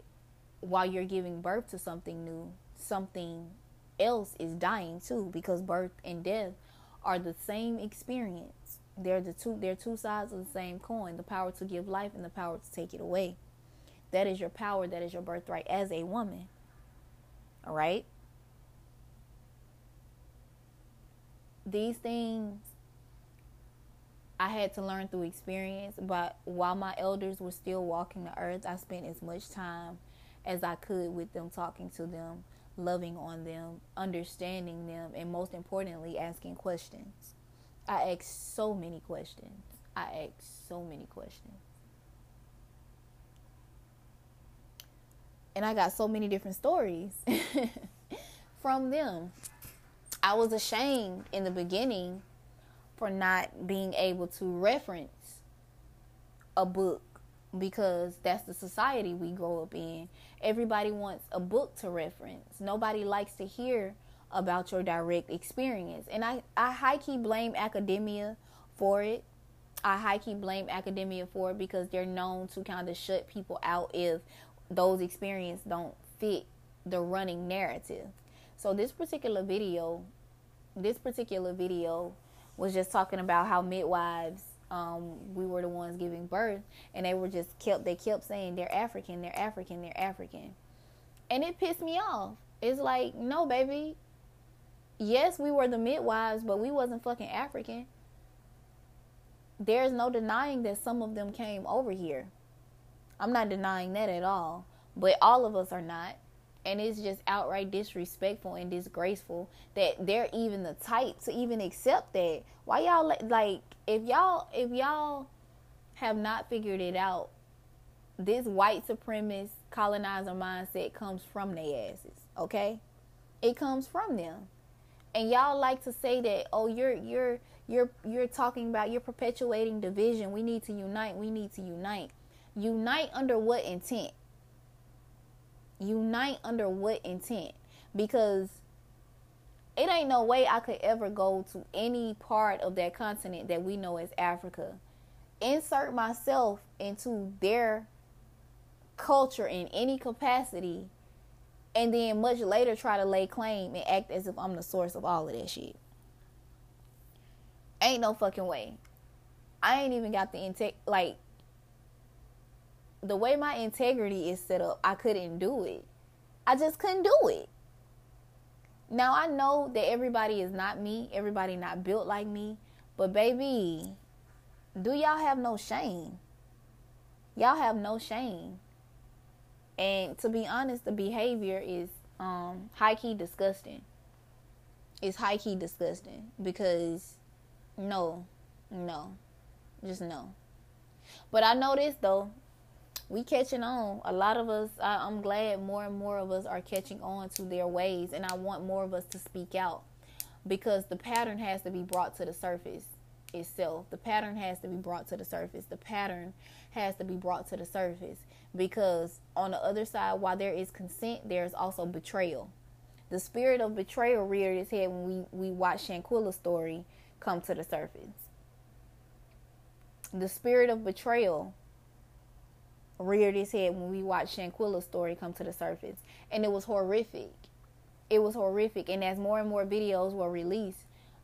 while you're giving birth to something new, something else is dying too because birth and death are the same experience. They're the two they're two sides of the same coin, the power to give life and the power to take it away. That is your power, that is your birthright as a woman. All right? These things I had to learn through experience, but while my elders were still walking the earth, I spent as much time as I could with them, talking to them, loving on them, understanding them, and most importantly, asking questions. I asked so many questions. I asked so many questions. And I got so many different stories [laughs] from them. I was ashamed in the beginning for not being able to reference a book because that's the society we grow up in. Everybody wants a book to reference. Nobody likes to hear about your direct experience. And I, I high key blame academia for it. I high key blame academia for it because they're known to kind of shut people out if those experiences don't fit the running narrative. So this particular video, this particular video was just talking about how midwives um, we were the ones giving birth, and they were just kept they kept saying they're African, they're African, they're African, and it pissed me off. It's like no, baby. Yes, we were the midwives, but we wasn't fucking African. There's no denying that some of them came over here. I'm not denying that at all, but all of us are not and it's just outright disrespectful and disgraceful that they're even the type to even accept that. Why y'all like if y'all if y'all have not figured it out, this white supremacist colonizer mindset comes from their asses, okay? It comes from them. And y'all like to say that, oh, you're you're you're you're talking about you're perpetuating division. We need to unite. We need to unite. Unite under what intent? Unite under what intent? Because it ain't no way I could ever go to any part of that continent that we know as Africa, insert myself into their culture in any capacity, and then much later try to lay claim and act as if I'm the source of all of that shit. Ain't no fucking way. I ain't even got the intake like the way my integrity is set up, I couldn't do it. I just couldn't do it. Now I know that everybody is not me, everybody not built like me, but baby, do y'all have no shame? Y'all have no shame. And to be honest, the behavior is um high key disgusting. It's high key disgusting because no, no, just no. But I this though, we catching on. A lot of us, I, I'm glad more and more of us are catching on to their ways, and I want more of us to speak out because the pattern has to be brought to the surface itself. The pattern has to be brought to the surface. The pattern has to be brought to the surface because on the other side, while there is consent, there's also betrayal. The spirit of betrayal reared its head when we, we watch Shanquella's story come to the surface. The spirit of betrayal reared its head when we watched Shanquella's story come to the surface. And it was horrific. It was horrific. And as more and more videos were released,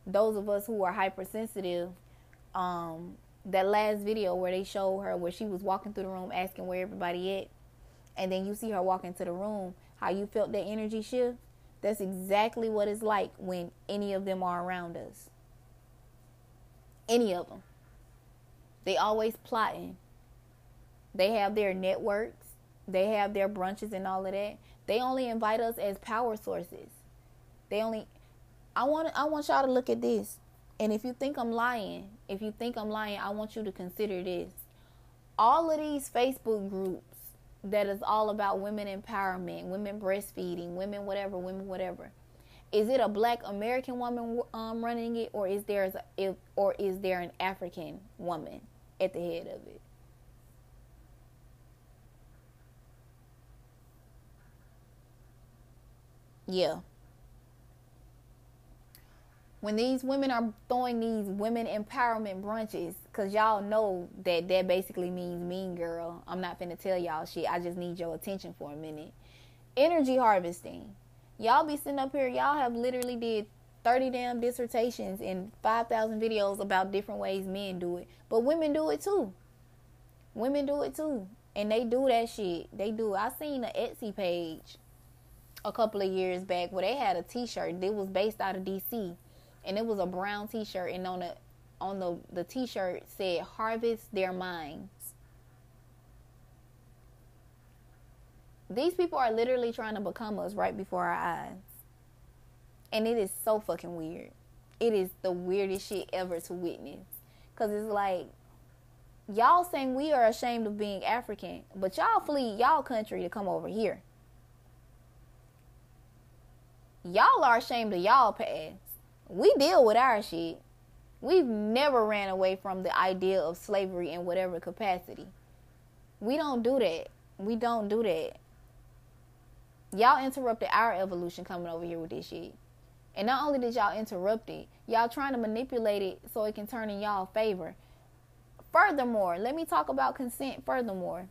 those of us who are hypersensitive, um, that last video where they showed her where she was walking through the room asking where everybody at, and then you see her walk into the room, how you felt that energy shift, that's exactly what it's like when any of them are around us. Any of them. They always plotting they have their networks, they have their brunches and all of that. They only invite us as power sources. They only I want I want y'all to look at this. And if you think I'm lying, if you think I'm lying, I want you to consider this. All of these Facebook groups that is all about women empowerment, women breastfeeding, women whatever, women whatever. Is it a black American woman um, running it, or is there a, or is there an African woman at the head of it? Yeah. When these women are throwing these women empowerment brunches, because y'all know that that basically means mean girl. I'm not finna tell y'all shit. I just need your attention for a minute. Energy harvesting. Y'all be sitting up here, y'all have literally did 30 damn dissertations and 5,000 videos about different ways men do it. But women do it too. Women do it too. And they do that shit. They do. I seen an Etsy page a couple of years back where they had a T-shirt. It was based out of DC, and it was a brown T-shirt, and on the on the the T-shirt said "Harvest Their Minds." These people are literally trying to become us right before our eyes, and it is so fucking weird. It is the weirdest shit ever to witness, cause it's like y'all saying we are ashamed of being African, but y'all flee y'all country to come over here y'all are ashamed of y'all past. We deal with our shit. We've never ran away from the idea of slavery in whatever capacity. We don't do that. We don't do that. Y'all interrupted our evolution coming over here with this shit. And not only did y'all interrupt it, y'all trying to manipulate it so it can turn in y'all favor. Furthermore, let me talk about consent furthermore.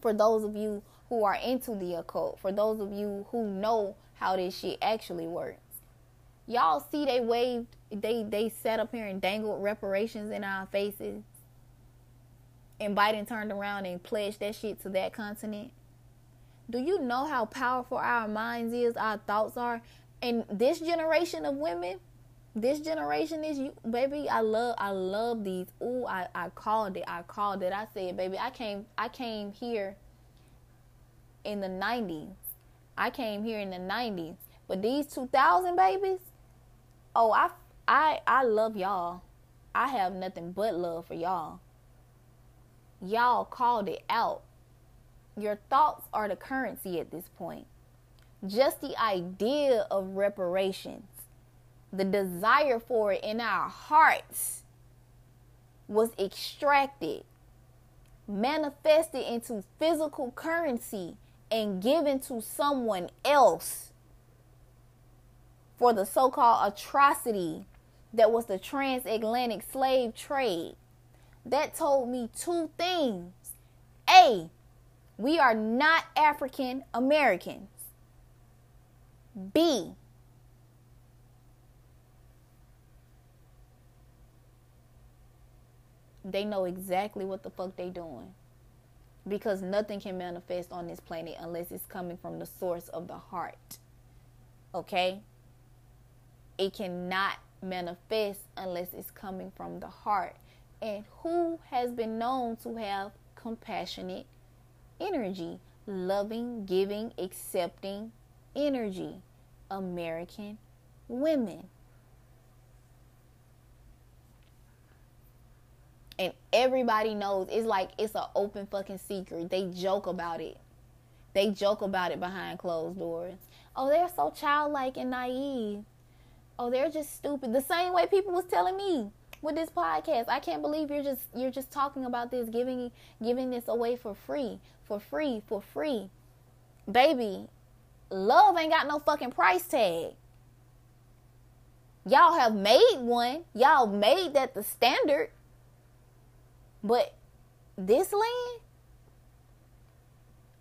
For those of you who are into the occult, for those of you who know how this shit actually works. Y'all see they waved they they sat up here and dangled reparations in our faces. And Biden turned around and pledged that shit to that continent. Do you know how powerful our minds is, our thoughts are? And this generation of women, this generation is you baby, I love I love these. Ooh, I, I called it. I called it. I said, baby, I came I came here in the nineties I came here in the 90s. But these 2000 babies, oh, I, I, I love y'all. I have nothing but love for y'all. Y'all called it out. Your thoughts are the currency at this point. Just the idea of reparations, the desire for it in our hearts was extracted, manifested into physical currency and given to someone else for the so called atrocity that was the transatlantic slave trade. That told me two things. A, we are not African Americans. B, they know exactly what the fuck they doing because nothing can manifest on this planet unless it's coming from the source of the heart. Okay? It cannot manifest unless it's coming from the heart. And who has been known to have compassionate energy, loving, giving, accepting energy? American women. And everybody knows it's like it's an open fucking secret. They joke about it. They joke about it behind closed doors. Oh, they're so childlike and naive. Oh, they're just stupid. The same way people was telling me with this podcast. I can't believe you're just you're just talking about this, giving giving this away for free, for free, for free. Baby, love ain't got no fucking price tag. Y'all have made one. Y'all made that the standard. But this land,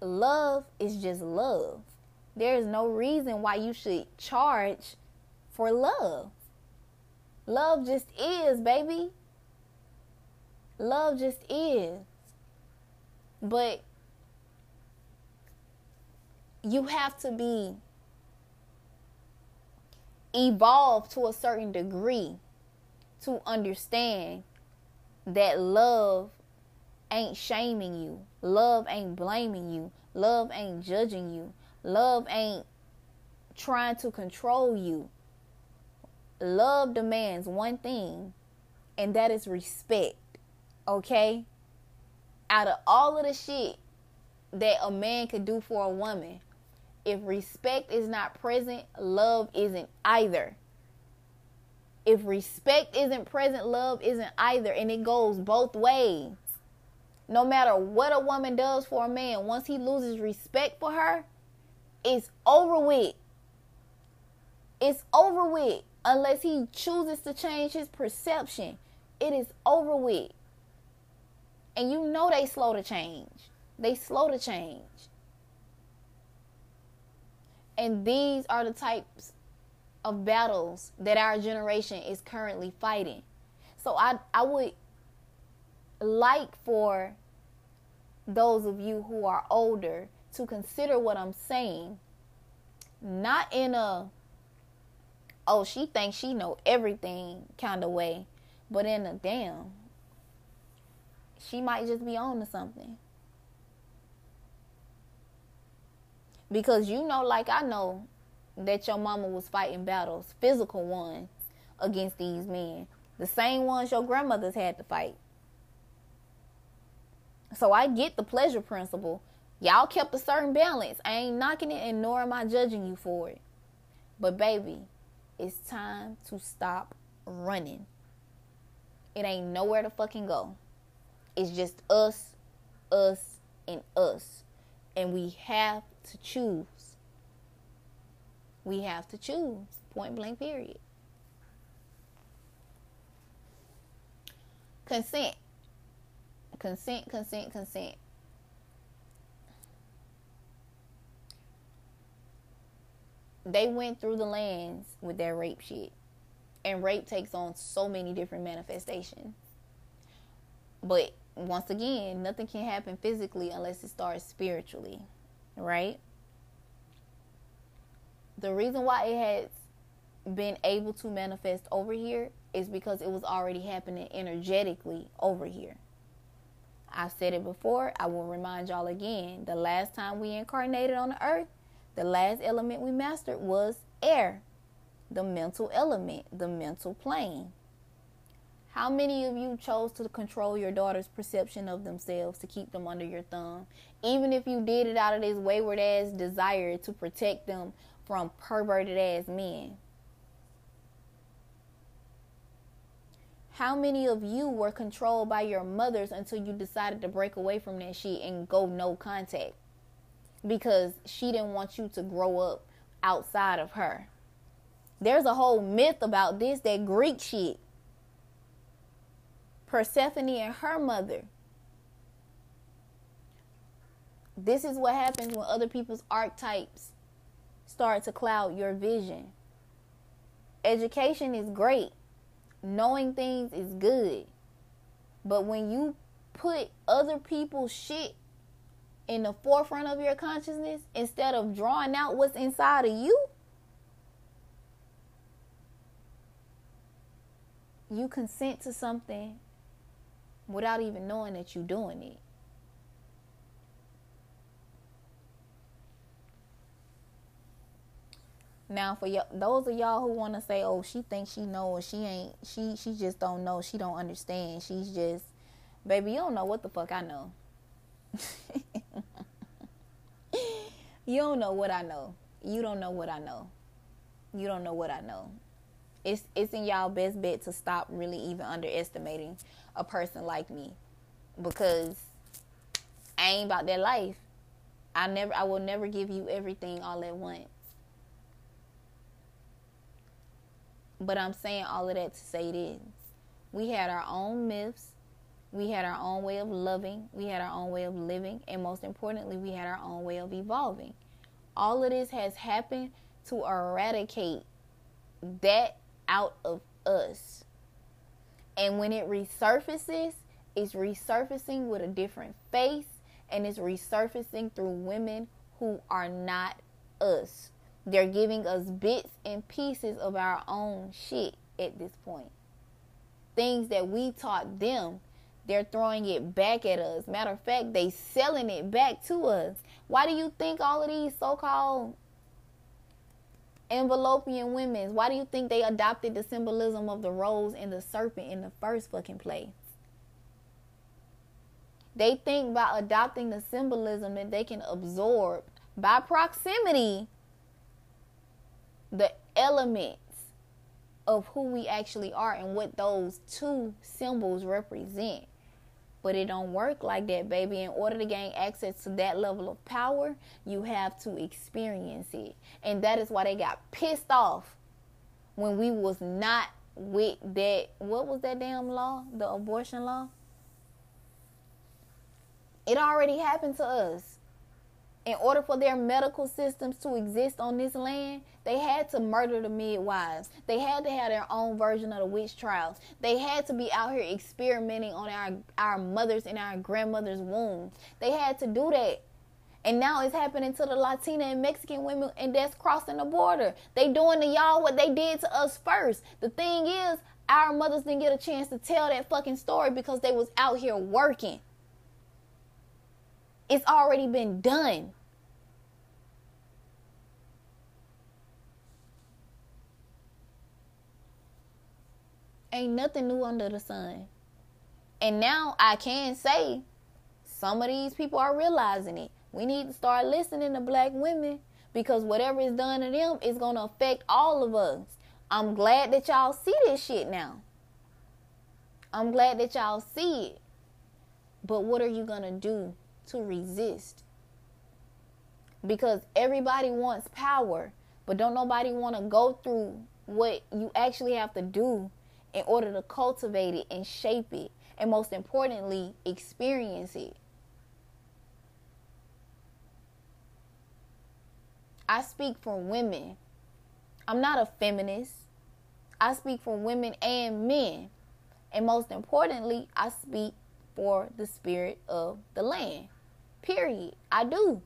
love is just love. There is no reason why you should charge for love. Love just is, baby. Love just is. But you have to be evolved to a certain degree to understand that love ain't shaming you. Love ain't blaming you. Love ain't judging you. Love ain't trying to control you. Love demands one thing, and that is respect. Okay? Out of all of the shit that a man could do for a woman, if respect is not present, love isn't either. If respect isn't present, love isn't either. And it goes both ways. No matter what a woman does for a man, once he loses respect for her, it's over with. It's over with. Unless he chooses to change his perception, it is over with. And you know they slow to change. They slow to change. And these are the types of battles that our generation is currently fighting. So I I would like for those of you who are older to consider what I'm saying not in a oh she thinks she know everything kind of way but in a damn she might just be on to something because you know like I know that your mama was fighting battles physical ones against these men the same ones your grandmothers had to fight so I get the pleasure principle Y'all kept a certain balance. I ain't knocking it and nor am I judging you for it. But baby, it's time to stop running. It ain't nowhere to fucking go. It's just us, us, and us. And we have to choose. We have to choose. Point blank, period. Consent. Consent, consent, consent. they went through the lands with their rape shit. And rape takes on so many different manifestations. But once again, nothing can happen physically unless it starts spiritually, right? The reason why it has been able to manifest over here is because it was already happening energetically over here. I've said it before, I will remind y'all again. The last time we incarnated on the earth, the last element we mastered was air, the mental element, the mental plane. How many of you chose to control your daughter's perception of themselves to keep them under your thumb? Even if you did it out of this wayward ass desire to protect them from perverted ass men. How many of you were controlled by your mothers until you decided to break away from that shit and go no contact? because she didn't want you to grow up outside of her. There's a whole myth about this that Greek shit. Persephone and her mother. This is what happens when other people's archetypes start to cloud your vision. Education is great. Knowing things is good. But when you put other people's shit in the forefront of your consciousness instead of drawing out what's inside of you, you consent to something without even knowing that you're doing it. Now, for y- those of y'all who want to say, "Oh, she thinks she knows, she ain't," she she just don't know. She don't understand. She's just, baby, you don't know what the fuck I know. [laughs] you don't know what I know. You don't know what I know. You don't know what I know. It's it's in y'all best bet to stop really even underestimating a person like me because I ain't about that life. I never I will never give you everything all at once. But I'm saying all of that to say this. We had our own myths, we had our own way of loving, we had our own way of living, and most importantly, we had our own way of evolving. All of this has happened to eradicate that out of us. And when it resurfaces, it's resurfacing with a different face and it's resurfacing through women who are not us. They're giving us bits and pieces of our own shit at this point. Things that we taught them they're throwing it back at us. Matter of fact, they selling it back to us. Why do you think all of these so-called Avalonian women, why do you think they adopted the symbolism of the rose and the serpent in the first fucking place? They think by adopting the symbolism that they can absorb by proximity the elements of who we actually are and what those two symbols represent. But it don't work like that, baby. In order to gain access to that level of power, you have to experience it. And that is why they got pissed off when we was not with that what was that damn law? The abortion law? It already happened to us in order for their medical systems to exist on this land, they had to murder the midwives. They had to have their own version of the witch trials. They had to be out here experimenting on our, our mothers and our grandmothers' wombs. They had to do that. And now it's happening to the Latina and Mexican women, and that's crossing the border. They doing to y'all what they did to us first. The thing is, our mothers didn't get a chance to tell that fucking story because they was out here working. It's already been done. Ain't nothing new under the sun. And now I can say some of these people are realizing it. We need to start listening to black women because whatever is done to them is going to affect all of us. I'm glad that y'all see this shit now. I'm glad that y'all see it. But what are you going to do to resist. Because everybody wants power, but don't nobody want to go through what you actually have to do in order to cultivate it and shape it. And most importantly, experience it. I speak for women. I'm not a feminist. I speak for women and men. And most importantly, I speak for the spirit of the land. Period. I do.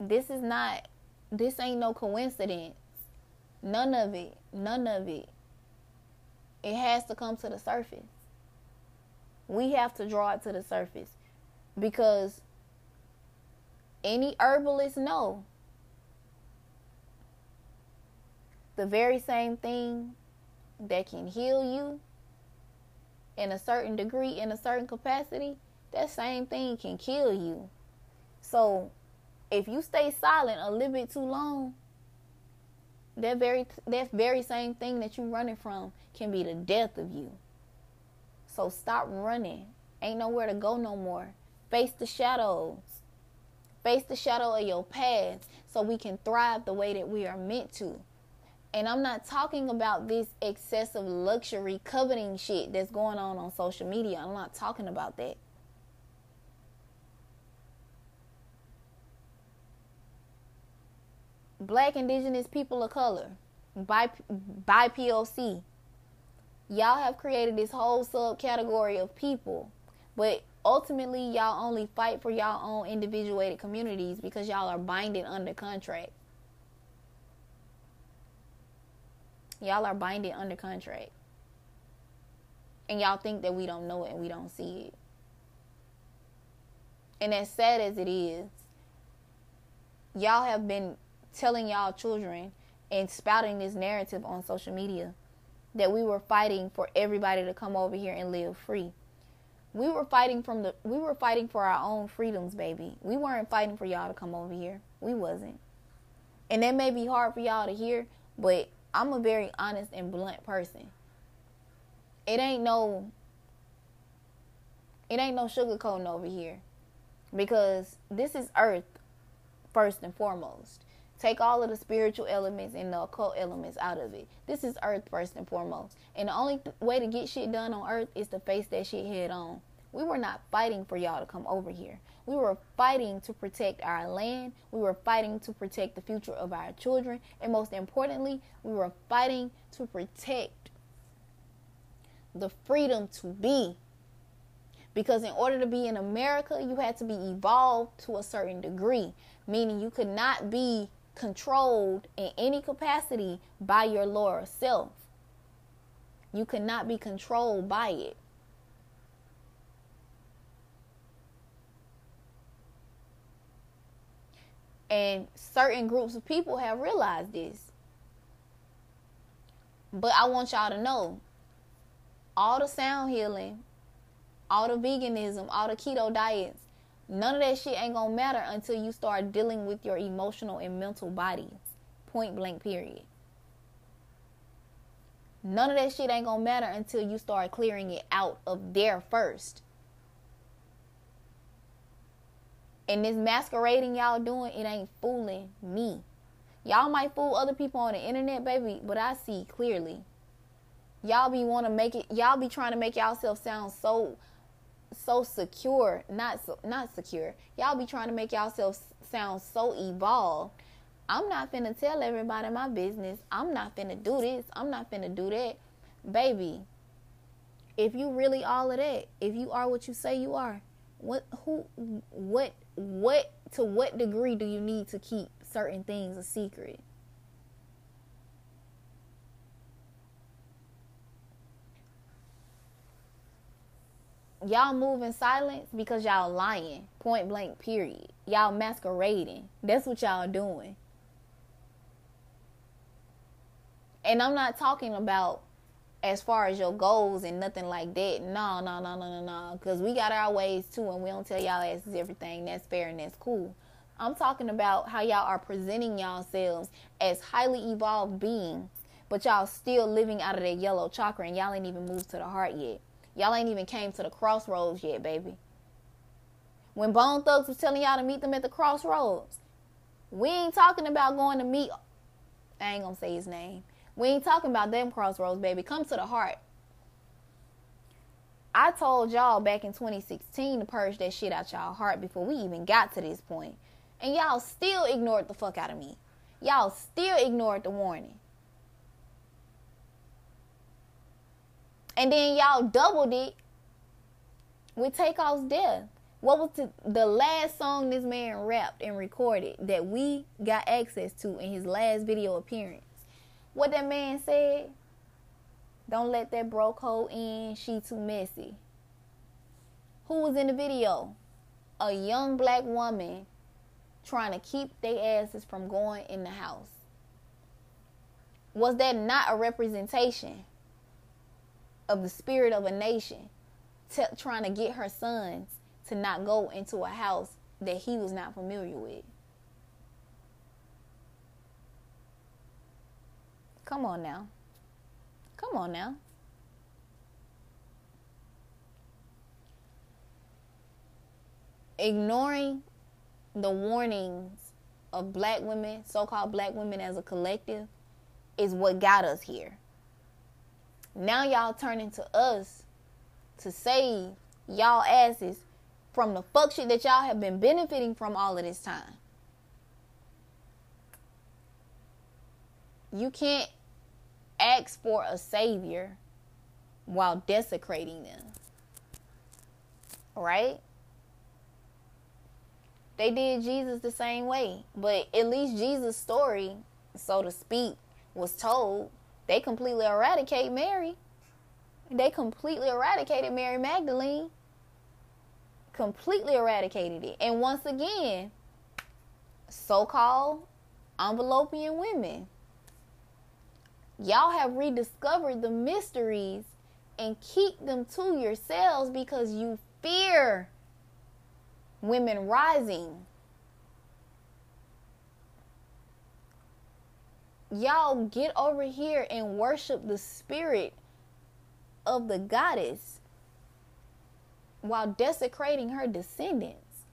This is not, this ain't no coincidence. None of it. None of it. It has to come to the surface. We have to draw it to the surface because any herbalist know the very same thing that can heal you in a certain degree, in a certain capacity, that same thing can kill you. So if you stay silent a little bit too long, that very that very same thing that you're running from can be the death of you. So stop running. Ain't nowhere to go no more. Face the shadows. Face the shadow of your past so we can thrive the way that we are meant to. And I'm not talking about this excessive luxury coveting shit that's going on on social media. I'm not talking about that. Black indigenous people of color, by by POC, y'all have created this whole subcategory of people, but ultimately y'all only fight for y'all own individuated communities because y'all are binded under contract. Y'all are binded under contract. And y'all think that we don't know it and we don't see it. And as sad as it is, y'all have been telling y'all children and spouting this narrative on social media that we were fighting for everybody to come over here and live free. We were fighting from the we were fighting for our own freedoms, baby. We weren't fighting for y'all to come over here. We wasn't. And that may be hard for y'all to hear, but I'm a very honest and blunt person. It ain't no it ain't no sugarcoating over here. Because this is earth first and foremost. Take all of the spiritual elements and the occult elements out of it. This is earth first and foremost. And the only th- way to get shit done on earth is to face that shit head on. We were not fighting for y'all to come over here. We were fighting to protect our land. We were fighting to protect the future of our children. And most importantly, we were fighting to protect the freedom to be. Because in order to be in America, you had to be evolved to a certain degree, meaning you could not be controlled in any capacity by your lower self. You cannot be controlled by it. And certain groups of people have realized this. But I want y'all to know all the sound healing, all the veganism, all the keto diets, none of that shit ain't gonna matter until you start dealing with your emotional and mental bodies. Point blank, period. None of that shit ain't gonna matter until you start clearing it out of there first. And this masquerading y'all doing, it ain't fooling me. Y'all might fool other people on the internet, baby, but I see clearly. Y'all be want to make it. Y'all be trying to make yourself sound so, so secure. Not so, not secure. Y'all be trying to make yourself sound so evolved. I'm not finna tell everybody my business. I'm not finna do this. I'm not finna do that, baby. If you really all of that, if you are what you say you are, what who what what to what degree do you need to keep certain things a secret? Y'all move in silence because y'all lying. Point blank, period. Y'all masquerading. That's what y'all doing. And I'm not talking about as far as your goals and nothing like that. No, no, no, no, no, no. Because we got our ways too, and we don't tell y'all asses everything. That's fair and that's cool. I'm talking about how y'all are presenting y'all yourselves as highly evolved beings, but y'all still living out of that yellow chakra, and y'all ain't even moved to the heart yet. Y'all ain't even came to the crossroads yet, baby. When Bone Thugs was telling y'all to meet them at the crossroads, we ain't talking about going to meet. I ain't gonna say his name. We ain't talking about them crossroads, baby. Come to the heart. I told y'all back in 2016 to purge that shit out y'all heart before we even got to this point. And y'all still ignored the fuck out of me. Y'all still ignored the warning. And then y'all doubled it with Takeoff's death. What was the, the last song this man rapped and recorded that we got access to in his last video appearance? What that man said? Don't let that broke hoe in. She too messy. Who was in the video? A young black woman trying to keep their asses from going in the house. Was that not a representation of the spirit of a nation t- trying to get her sons to not go into a house that he was not familiar with? Come on now. Come on now. Ignoring the warnings of black women, so called black women as a collective, is what got us here. Now y'all turning to us to save y'all asses from the fuck shit that y'all have been benefiting from all of this time. You can't ask for a savior while desecrating them. Right? They did Jesus the same way. But at least Jesus' story, so to speak, was told. They completely eradicate Mary. They completely eradicated Mary Magdalene. Completely eradicated it. And once again, so called Avalonian women y'all have rediscovered the mysteries and keep them to yourselves because you fear women rising. Y'all get over here and worship the spirit of the goddess while desecrating her descendants.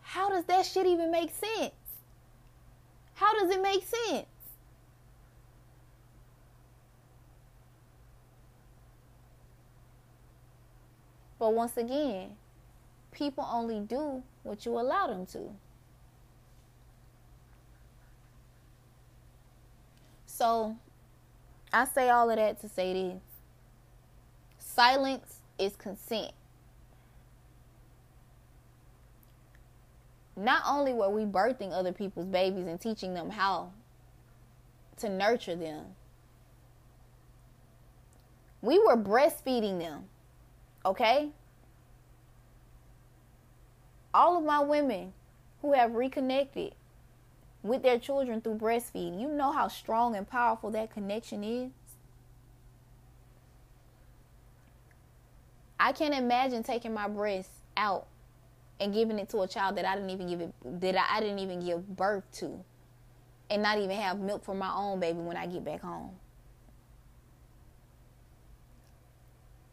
How does that shit even make sense? How does it make sense? But once again, people only do what you allow them to. So, I say all of that to say this silence is consent. Not only were we birthing other people's babies and teaching them how to nurture them, We were breastfeeding them. Okay? All of my women who have reconnected with their children through breastfeeding, you know how strong and powerful that connection is. I can't imagine taking my breast out and giving it to a child that I didn't even give it that I didn't even give birth to and not even have milk for my own baby when I get back home.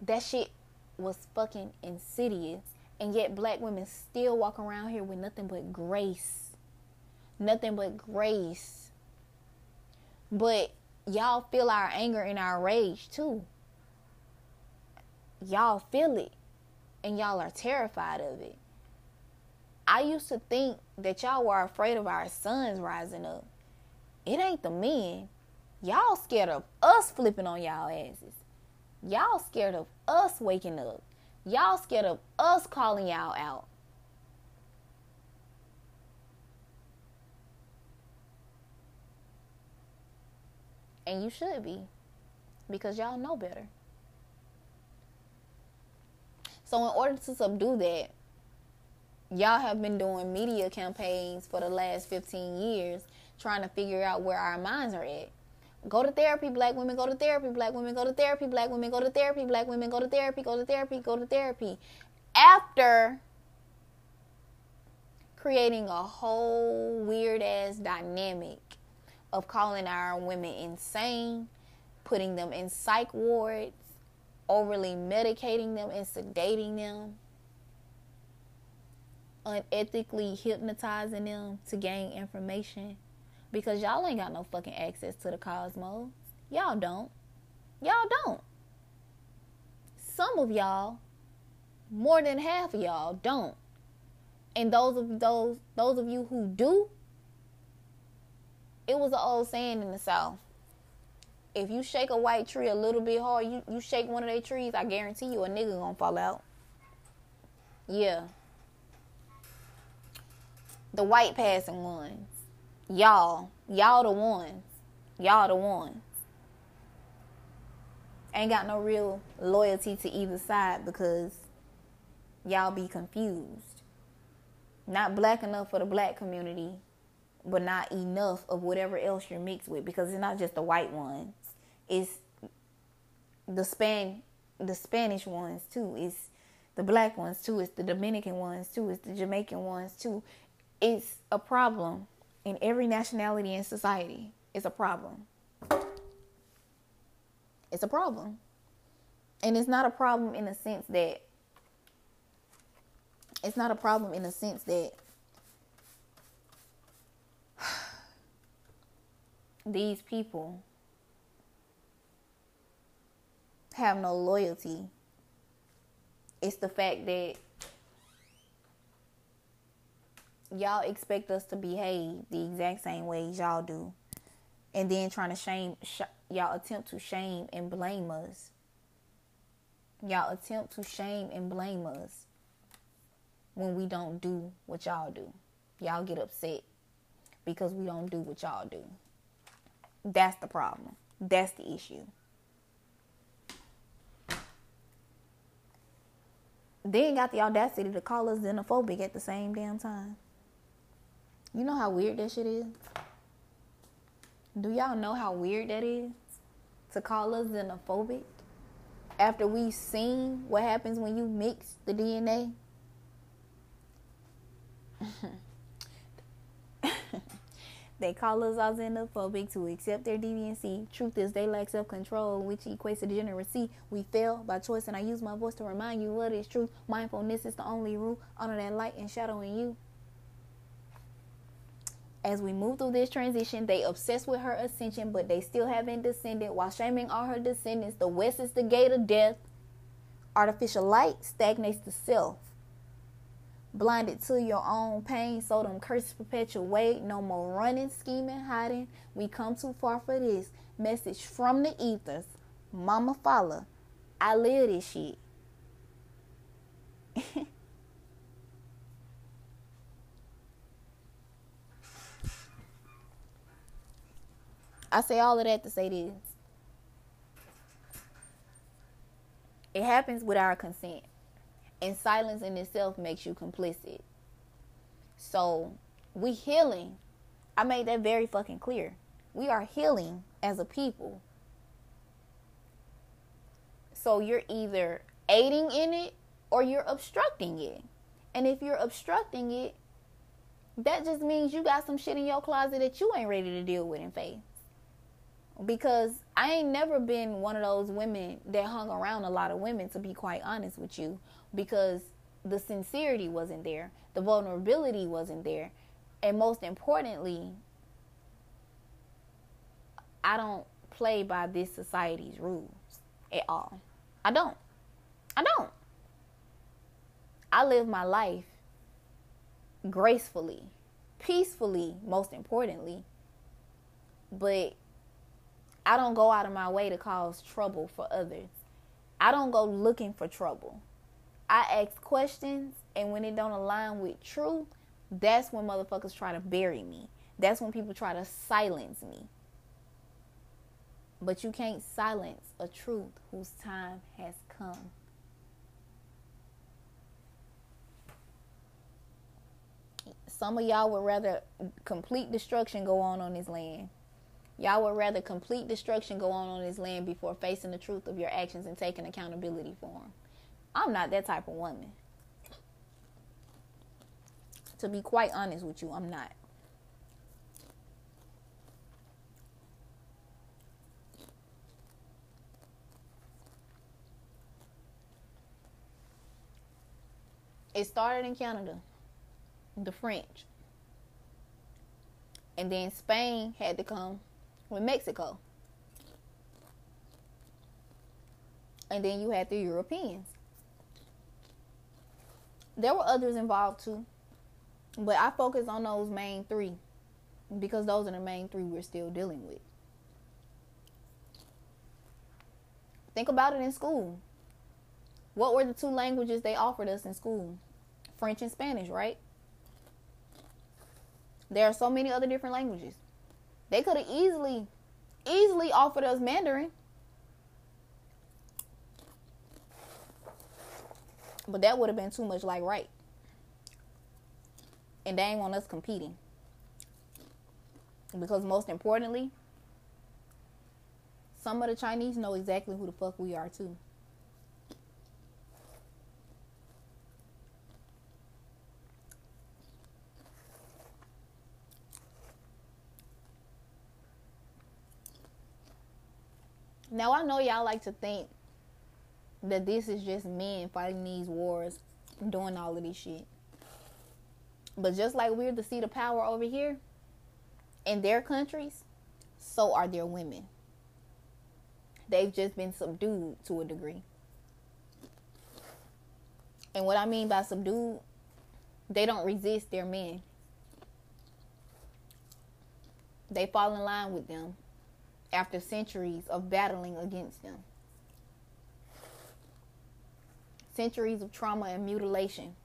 That shit was fucking insidious. And yet black women still walk around here with nothing but grace. Nothing but grace. But y'all feel our anger and our rage too. Y'all feel it. And y'all are terrified of it. I used to think that y'all were afraid of our sons rising up. It ain't the men. Y'all scared of us flipping on y'all asses. Y'all scared of us waking up. Y'all scared of us calling y'all out. And you should be because y'all know better. So, in order to subdue that, y'all have been doing media campaigns for the last 15 years trying to figure out where our minds are at. Go to therapy, black women, go to therapy, black women, go to therapy, black women, go to therapy, black women, go to therapy, go to therapy, go to therapy. After creating a whole weird ass dynamic of calling our women insane, putting them in psych wards, overly medicating them and sedating them, unethically hypnotizing them to gain information because y'all ain't got no fucking access to the cosmos. Y'all don't. Y'all don't. Some of y'all, more than half of y'all, don't. And those of those those of you who do, it was an old saying in the South. If you shake a white tree a little bit hard, you, you shake one of their trees, I guarantee you a nigga gonna fall out. Yeah. The white passing ones y'all, y'all the ones, y'all the ones. Ain't got no real loyalty to either side because y'all be confused. Not black enough for the black community, but not enough of whatever else you're mixed with because it's not just the white ones. It's the span the Spanish ones too. It's the black ones too. It's the Dominican ones too. It's the Jamaican ones too. It's a problem in every nationality in society It's a problem. It's a problem. And it's not a problem in the sense that it's not a problem in the sense that these people have no loyalty. It's the fact that y'all expect us to behave the exact same ways y'all do. And then trying to shame sh- y'all attempt to shame and blame us. Y'all attempt to shame and blame us when we don't do what y'all do. Y'all get upset because we don't do what y'all do that's the problem that's the issue they ain't got the audacity to call us xenophobic at the same damn time you know how weird that shit is? Do y'all know how weird that is? To call us xenophobic after we've seen what happens when you mix the DNA? [laughs] they call us all xenophobic to accept their deviancy. Truth is, they lack self control, which equates to degeneracy. We fail by choice, and I use my voice to remind you what is truth. Mindfulness is the only rule. Honor that light and shadow in you as we move through this transition, they obsessed with her ascension, but they still haven't descended while shaming all her descendants. The West is the gate of death. Artificial light stagnates the self. Blinded to your own pain, so them curses perpetuate. No more running, scheming, hiding. We come too far for this. Message from the ethers. Mama follow. I live this shit. [laughs] I say all of that to say this. It happens with our consent. And silence in itself makes you complicit. So we healing. I made that very fucking clear. We are healing as a people. So you're either aiding in it or you're obstructing it. And if you're obstructing it, that just means you got some shit in your closet that you ain't ready to deal with in faith. Because I ain't never been one of those women that hung around a lot of women, to be quite honest with you, because the sincerity wasn't there, the vulnerability wasn't there, and most importantly, I don't play by this society's rules at all. I don't. I don't. I live my life gracefully, peacefully, most importantly. But I don't go out of my way to cause trouble for others. I don't go looking for trouble. I ask questions, and when it don't align with truth, that's when motherfuckers try to bury me. That's when people try to silence me. But you can't silence a truth whose time has come. Some of y'all would rather complete destruction go on on this land. Y'all would rather complete destruction go on on this land before facing the truth of your actions and taking accountability for them. I'm not that type of woman. To be quite honest with you, I'm not. It started in Canada, the French. And then Spain had to come with Mexico. And then you had the Europeans. There were others involved too. But I focus on those main three because those are the main three we're still dealing with. Think about it in school. What were the two languages they offered us in school? French and Spanish, right? There are so many other different languages. They could have easily, easily offered us Mandarin. But that would have been too much like right. And they ain't want us competing. Because most importantly, some of the Chinese know exactly who the fuck we are too. Now I know y'all like to think that this is just men fighting these wars, doing all of this shit. But just like we're the seat of power over here in their countries, so are their women. They've just been subdued to a degree. And what I mean by subdued, they don't resist their men. They fall in line with them after centuries of battling against them. Centuries of trauma and mutilation,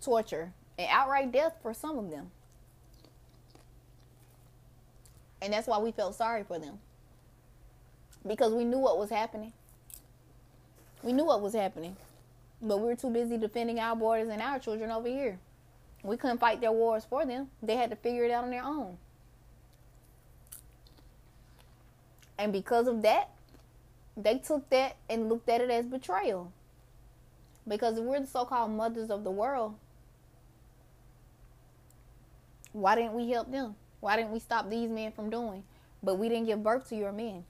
torture, and outright death for some of them. And that's why we felt sorry for them. Because we knew what was happening. We knew what was happening. But we were too busy defending our borders and our children over here. We couldn't fight their wars for them. They had to figure it out on their own. And because of that, they took that and looked at it as betrayal. Because if we're the so called mothers of the world, why didn't we help them? Why didn't we stop these men from doing? But we didn't give birth to your men.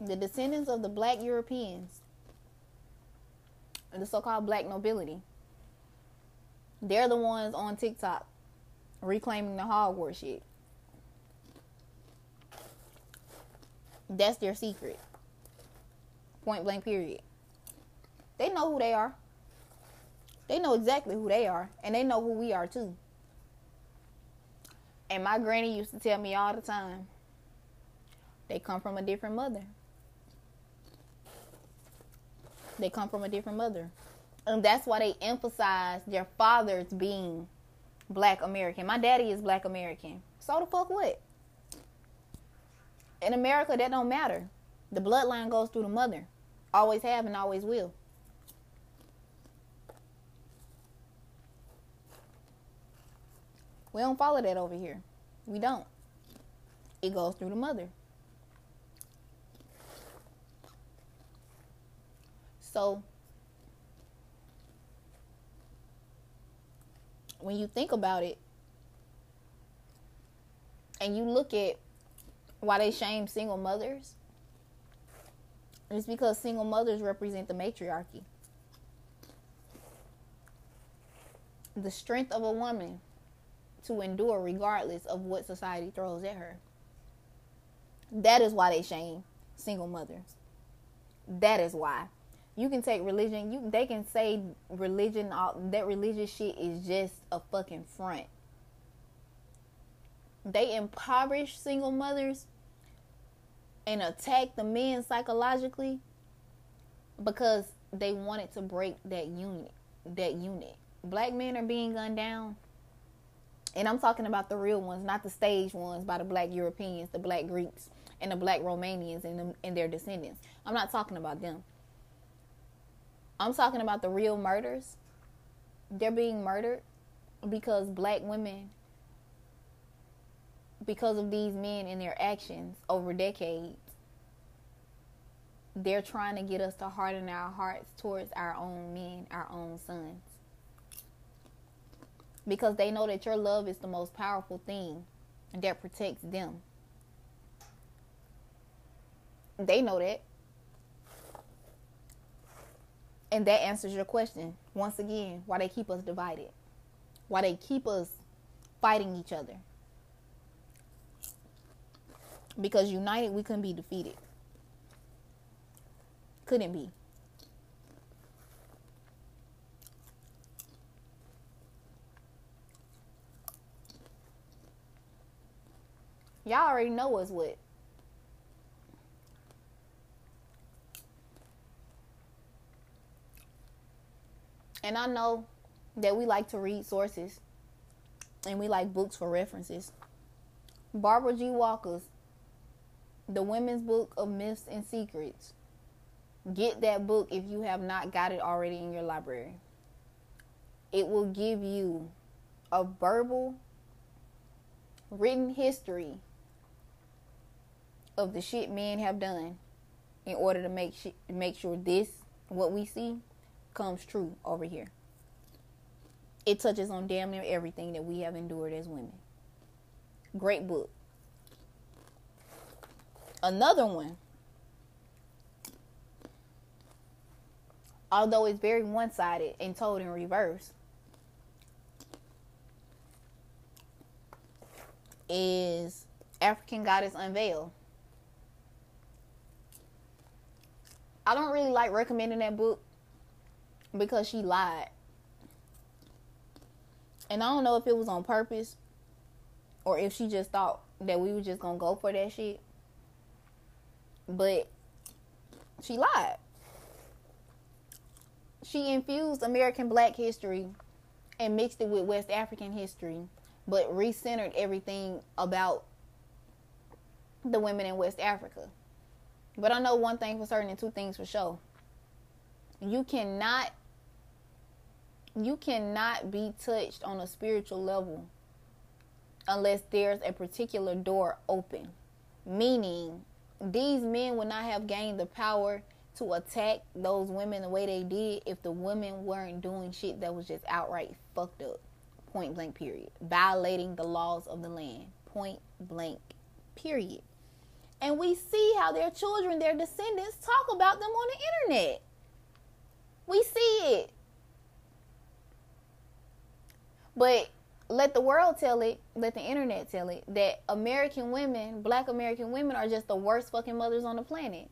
The descendants of the black Europeans, the so called black nobility, they're the ones on TikTok reclaiming the Hogwarts shit. That's their secret. Point blank, period. They know who they are. They know exactly who they are. And they know who we are too. And my granny used to tell me all the time they come from a different mother. They come from a different mother. And that's why they emphasize their fathers being black American. My daddy is black American. So the fuck what? In America, that don't matter. The bloodline goes through the mother. Always have and always will. We don't follow that over here. We don't. It goes through the mother. So when you think about it and you look at why they shame single mothers, it's because single mothers represent the matriarchy. The strength of a woman to endure regardless of what society throws at her. That is why they shame single mothers. That is why. You can take religion, you they can say religion all that religious shit is just a fucking front. They impoverish single mothers and attack the men psychologically because they wanted to break that unit that unit. Black men are being gunned down and I'm talking about the real ones, not the stage ones by the black Europeans, the black Greeks, and the black Romanians and, and their descendants. I'm not talking about them. I'm talking about the real murders. They're being murdered because black women, because of these men and their actions over decades, they're trying to get us to harden our hearts towards our own men, our own sons because they know that your love is the most powerful thing that protects them. They know that. And that answers your question. Once again, why they keep us divided. Why they keep us fighting each other. Because united, we couldn't be defeated. Couldn't be. Y'all already know what's what. And I know that we like to read sources and we like books for references. Barbara G. Walker's The Women's Book of Myths and Secrets. Get that book if you have not got it already in your library. It will give you a verbal written history of the shit men have done in order to make sh- make sure this what we see comes true over here. It touches on damn near everything that we have endured as women. Great book. Another one, although it's very one sided and told in reverse, is African Goddess Unveiled. I don't really like recommending that book because she lied. And I don't know if it was on purpose or if she just thought that we were just gonna go for that shit. But she lied. She infused American black history and mixed it with West African history, but recentered everything about the women in West Africa. But I know one thing for certain and two things for sure. You cannot you cannot be touched on a spiritual level unless there's a particular door open. Meaning these men would not have gained the power to attack those women the way they did if the women weren't doing shit that was just outright fucked up. Point blank, period. Violating the laws of the land. Point blank, period. And we see how their children, their descendants, talk about them on the internet. We see it. But let the world tell it, let the internet tell it, that American women, black American women, are just the worst fucking mothers on the planet.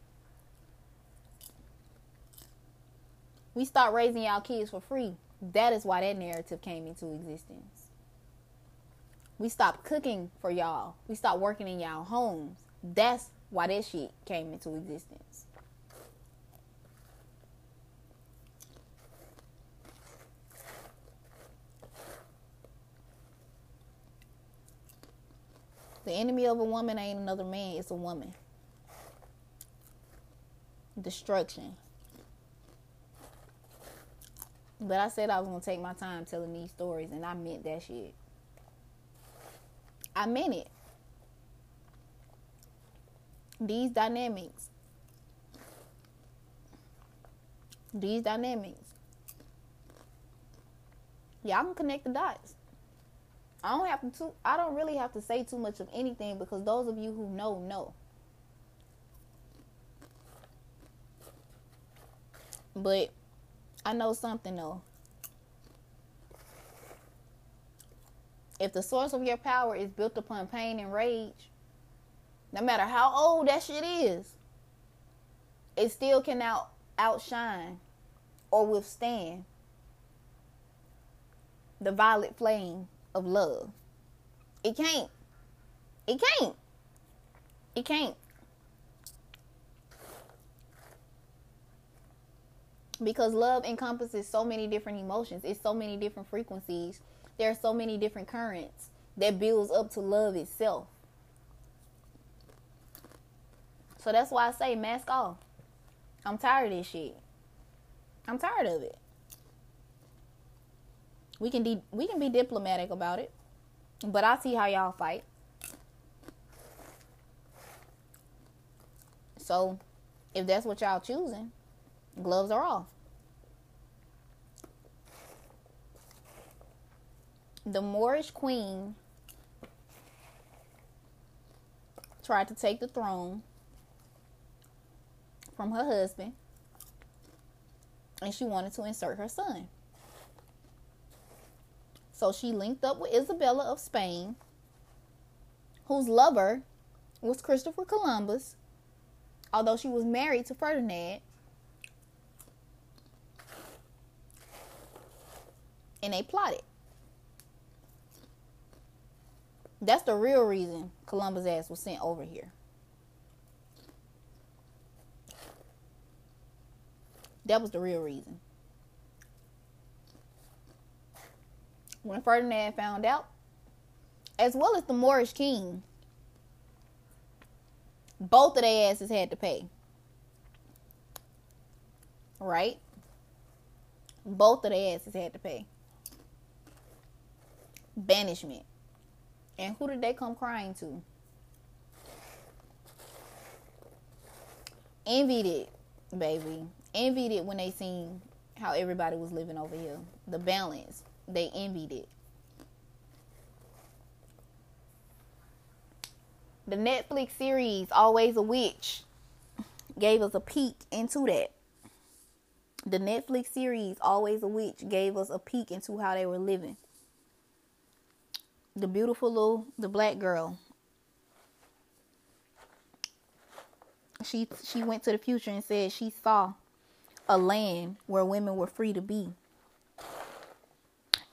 We start raising y'all kids for free. That is why that narrative came into existence. We stopped cooking for y'all. We stopped working in y'all homes. That's why that shit came into existence. The enemy of a woman ain't another man, it's a woman. Destruction. But I said I was gonna take my time telling these stories, and I meant that shit. I meant it. These dynamics. These dynamics. Y'all can connect the dots. I don't have to I don't really have to say too much of anything because those of you who know know. But I know something though. If the source of your power is built upon pain and rage, no matter how old that shit is, it still can out outshine or withstand the violet flame of love. It can't. It can't. It can't. Because love encompasses so many different emotions. It's so many different frequencies. There are so many different currents that builds up to love itself. So that's why I say mask off. I'm tired of this shit. I'm tired of it. We can de- we can be diplomatic about it, but I see how y'all fight. So, if that's what y'all choosing, gloves are off. The Moorish queen tried to take the throne from her husband and she wanted to insert her son. So she linked up with Isabella of Spain, whose lover was Christopher Columbus, although she was married to Ferdinand. And they plotted. That's the real reason Columbus' ass was sent over here. That was the real reason. When Ferdinand found out, as well as the Moorish king, both of their asses had to pay. Right? Both of their asses had to pay. Banishment. And who did they come crying to? Envied it, baby. Envied it when they seen how everybody was living over here. The balance they envied it. The Netflix series Always a Witch gave us a peek into that. The Netflix series Always a Witch gave us a peek into how they were living. The beautiful little the black girl. She she went to the future and said she saw a land where women were free to be.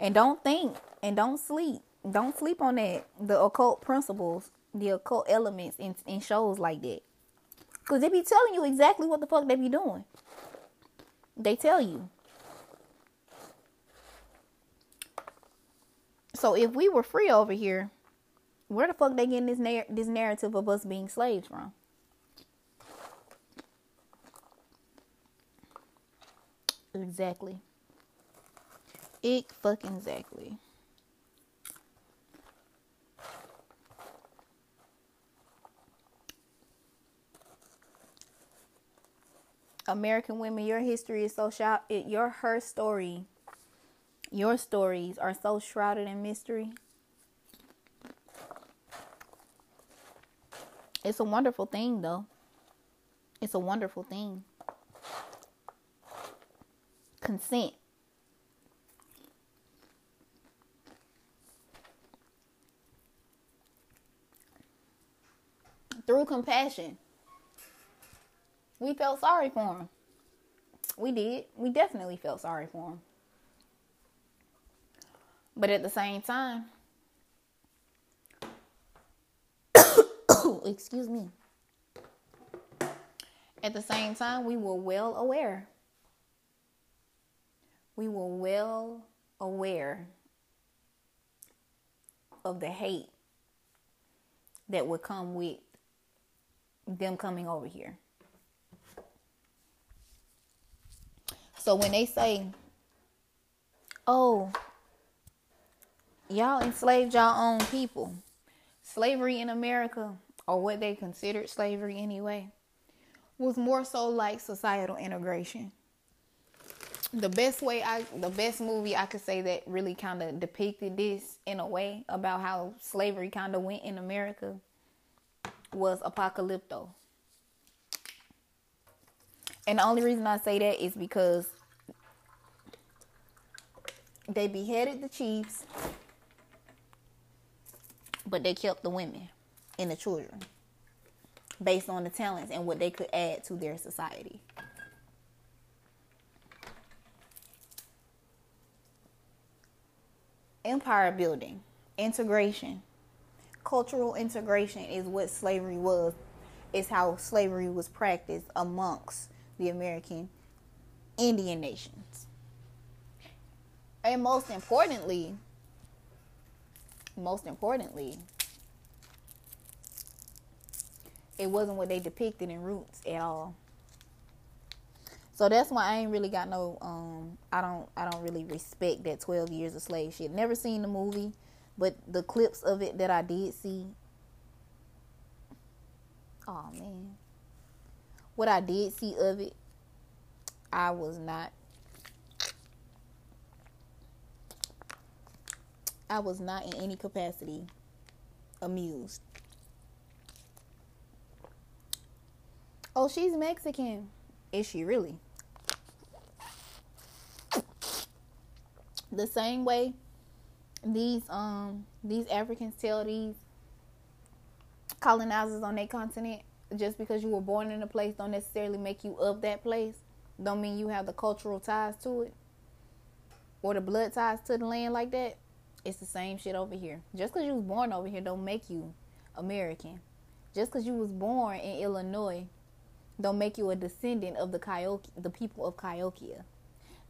And don't think and don't sleep. Don't sleep on that. The occult principles, the occult elements in, in shows like that. Because they be telling you exactly what the fuck they be doing. They tell you. So if we were free over here, where the fuck they getting this na- this narrative of us being slaves from? Exactly. It fucking exactly. American women, your history is so shrouded. Your her story, your stories are so shrouded in mystery. It's a wonderful thing, though. It's a wonderful thing. Consent. Through compassion. We felt sorry for him. We did. We definitely felt sorry for him. But at the same time, [coughs] excuse me. At the same time, we were well aware. We were well aware of the hate that would come with them coming over here. So when they say, oh, y'all enslaved y'all own people, slavery in America, or what they considered slavery anyway, was more so like societal integration. The best way I, the best movie I could say that really kind of depicted this in a way about how slavery kind of went in America was Apocalypto. And the only reason I say that is because they beheaded the chiefs, but they kept the women and the children based on the talents and what they could add to their society. Empire building, integration, cultural integration is what slavery was, is how slavery was practiced amongst the American Indian nations. And most importantly, most importantly, it wasn't what they depicted in Roots at all. So that's why I ain't really got no um I don't I don't really respect that 12 years of slave shit. Never seen the movie, but the clips of it that I did see Oh man. What I did see of it I was not I was not in any capacity amused. Oh, she's Mexican. Is she really? The same way these um these Africans tell these colonizers on their continent just because you were born in a place don't necessarily make you of that place. Don't mean you have the cultural ties to it or the blood ties to the land like that. It's the same shit over here. Just because you was born over here don't make you American. Just because you was born in Illinois don't make you a descendant of the Kioke, the people of Cahokia.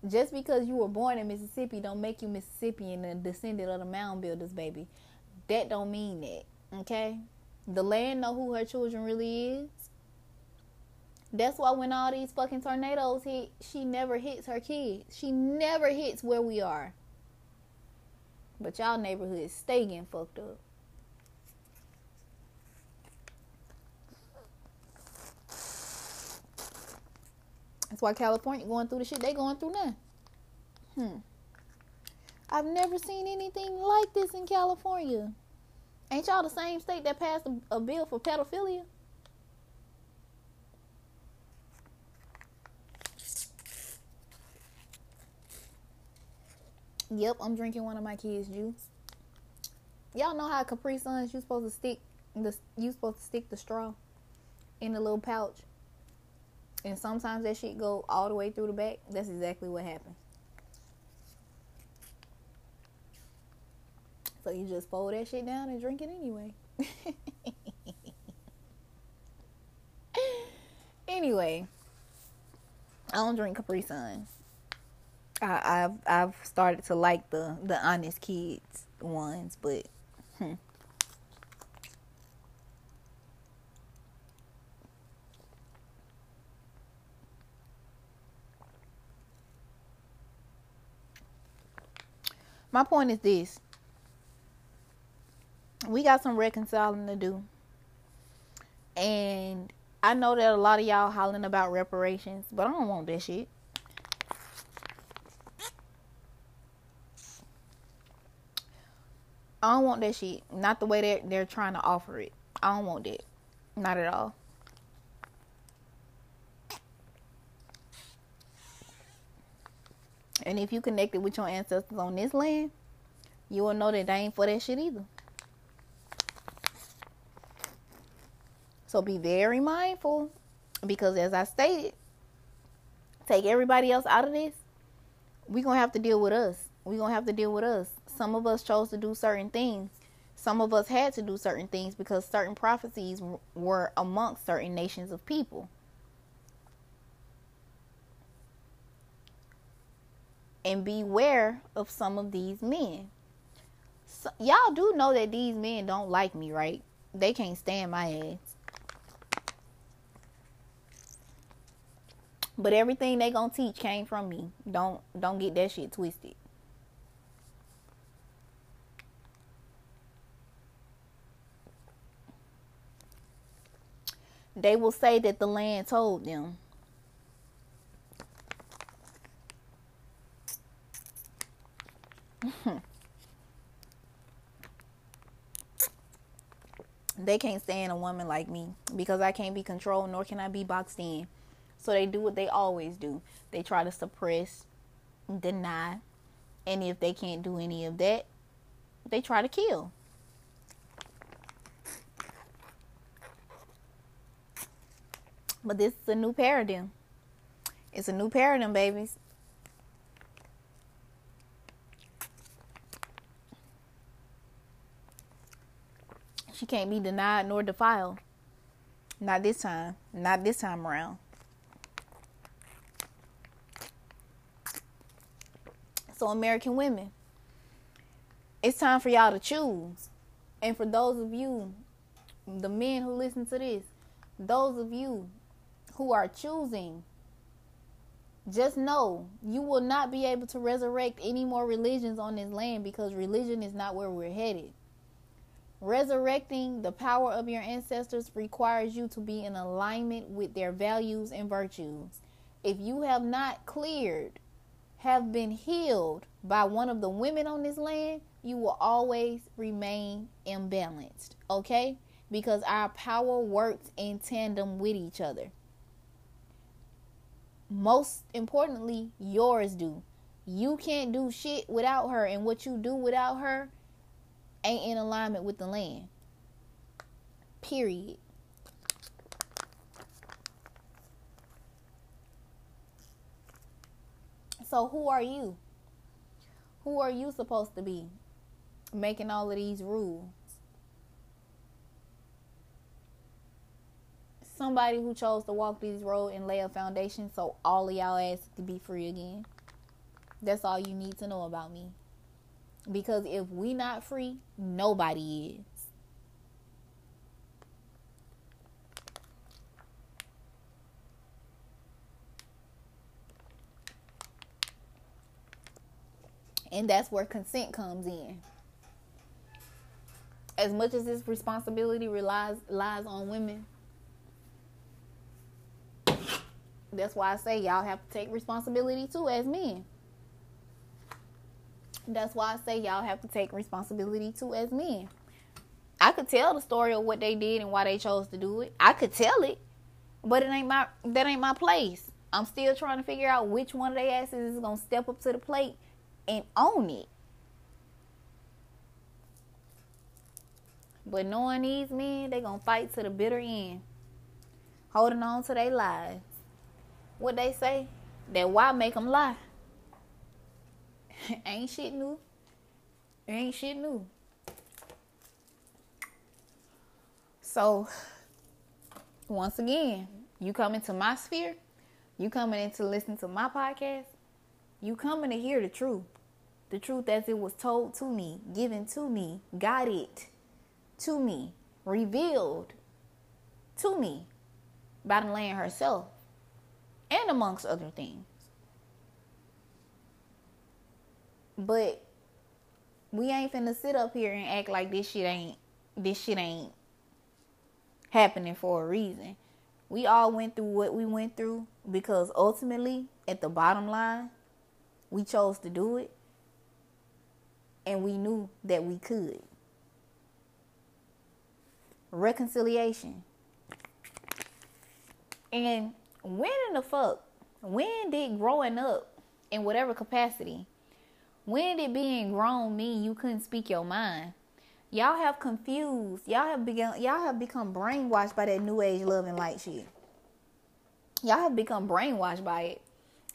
Just because you were born in Mississippi don't make you Mississippian and descendant of the mound builders, baby. That don't mean that. Okay? The land know who her children really is. That's why when all these fucking tornadoes hit, she never hits her kids. She never hits where we are. But y'all neighborhoods stay getting fucked up. That's why California going through the shit they going through now. Hmm. I've never seen anything like this in California. Ain't y'all the same state that passed a, a bill for pedophilia? Yep, I'm drinking one of my kids' juice. Y'all know how Capri Suns you supposed to stick the you supposed to stick the straw in the little pouch, and sometimes that shit go all the way through the back. That's exactly what happens. So you just fold that shit down and drink it anyway. [laughs] anyway, I don't drink Capri Sun. I, have I've started to like the the honest kids ones, but hmm. My point is this. We got some reconciling to do. And I know that a lot of y'all hollering about reparations, but I don't want that shit. I don't want that shit. Not the way they're they're trying to offer it. I don't want that. Not at all. And if you connected with your ancestors on this land, you will know that they ain't for that shit either. So be very mindful because as I stated, take everybody else out of this. We're going to have to deal with us. We're going to have to deal with us. Some of us chose to do certain things. Some of us had to do certain things because certain prophecies were amongst certain nations of people. And beware of some of these men. So, y'all do know that these men don't like me, right? They can't stand my ass. But everything they gonna teach came from me. Don't don't get that shit twisted. They will say that the land told them. Mm-hmm. they can't stand a woman like me because I can't be controlled nor can I be boxed in. So they do what they always do. They try to suppress, deny, and if they can't do any of that, they try to kill. But this is a new paradigm. It's a new paradigm, babies. She can't be denied nor defiled. Not this time. Not this time around. So, American women, it's time for y'all to choose. And for those of you, the men who listen to this, those of you who are choosing, just know you will not be able to resurrect any more religions on this land because religion is not where we're headed. Resurrecting the power of your ancestors requires you to be in alignment with their values and virtues. If you have not cleared, have been healed by one of the women on this land, you will always remain imbalanced. Okay? Because our power works in tandem with each other most importantly, yours do. You can't do shit without her, and what you do without her ain't in alignment with the land. Period. So, who are you? Who are you supposed to be making all of these rules? somebody who chose to walk this road and lay a foundation so all of y'all ass to be free again. That's all you need to know about me. Because if we not free, nobody is. And that's where consent comes in. As much as this responsibility relies lies on women, That's why I say y'all have to take responsibility too as men. That's why I say y'all have to take responsibility too as men. I could tell the story of what they did and why they chose to do it. I could tell it, but it ain't my that ain't my place. I'm still trying to figure out which one of their asses is gonna step up to the plate and own it. But knowing these men, they gonna fight to the bitter end, holding on to their lives what they say, that why make them lie? [laughs] ain't shit new. ain't shit new. So, once again, you come into my sphere, you coming in to listen to my podcast, you coming to hear the truth. The truth as it was told to me, given to me, got it to me, revealed to me by the land herself and amongst other things. But we ain't finna sit up here and act like this shit ain't this shit ain't happening for a reason. We all went through what we went through because ultimately, at the bottom line, we chose to do it and we knew that we could. Reconciliation. And when in the fuck, when did growing up in whatever capacity, when did being grown mean you couldn't speak your mind? Y'all have confused. Y'all have begun. Y'all have become brainwashed by that new age love and light shit. Y'all have become brainwashed by it,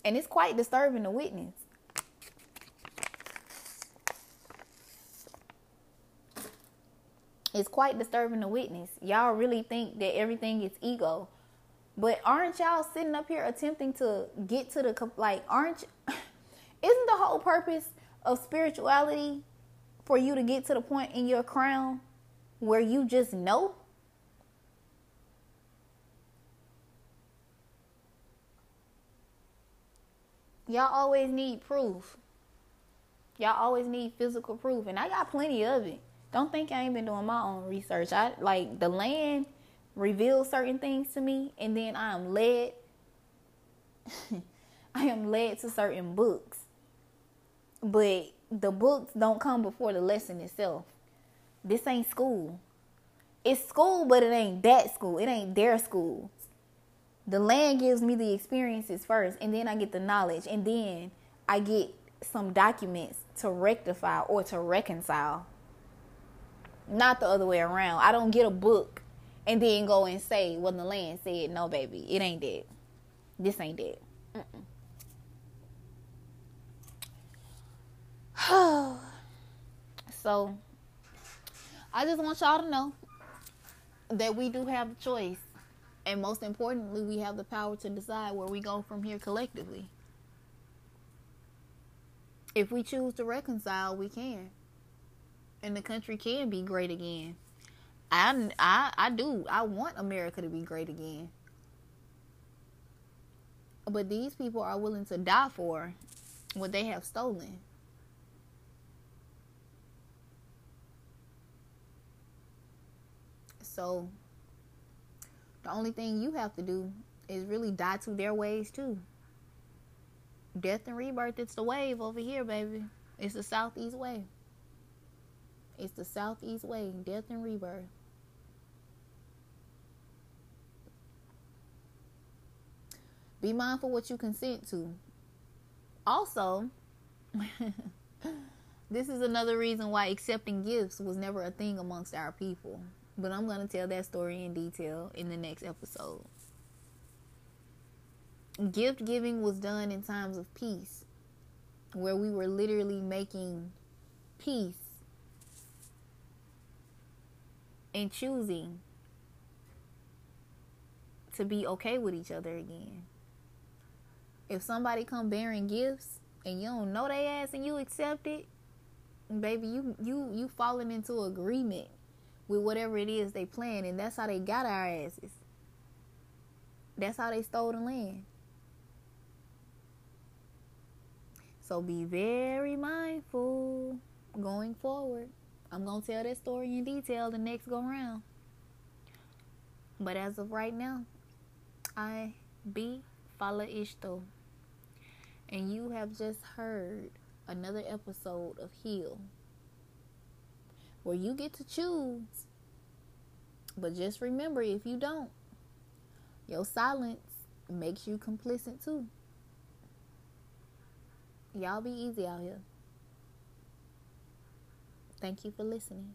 and it's quite disturbing to witness. It's quite disturbing to witness. Y'all really think that everything is ego. But aren't y'all sitting up here attempting to get to the like aren't [laughs] isn't the whole purpose of spirituality for you to get to the point in your crown where you just know? Y'all always need proof. Y'all always need physical proof, and I got plenty of it. Don't think I ain't been doing my own research. I like the land reveals certain things to me, and then I am led. [laughs] I am led to certain books, but the books don't come before the lesson itself. This ain't school. It's school, but it ain't that school. It ain't their school. The land gives me the experiences first, and then I get the knowledge, and then I get some documents to rectify or to reconcile. Not the other way around. I don't get a book and then go and say what the land said. No, baby, it ain't that. This ain't that. [sighs] so, I just want y'all to know that we do have a choice. And most importantly, we have the power to decide where we go from here collectively. If we choose to reconcile, we can. And the country can be great again. I, I, I do. I want America to be great again. But these people are willing to die for what they have stolen. So the only thing you have to do is really die to their ways too. Death and rebirth, it's the wave over here, baby. It's the southeast way. It's the southeast way, death and rebirth. Be mindful what you consent to. Also, [laughs] this is another reason why accepting gifts was never a thing amongst our people. But I'm going to tell that story in detail in the next episode. Gift giving was done in times of peace, where we were literally making peace and choosing to be okay with each other again. If somebody come bearing gifts and you don't know they ass and you accept it, baby, you you you falling into agreement with whatever it is they plan, and that's how they got our asses. That's how they stole the land. So be very mindful going forward. I'm to tell that story in detail the next go round. But as of right now, I be Fala Ishto. And you have just heard another episode of Heal. Where you get to choose. But just remember if you don't, your silence makes you complicit too. Y'all be easy out here. Thank you for listening.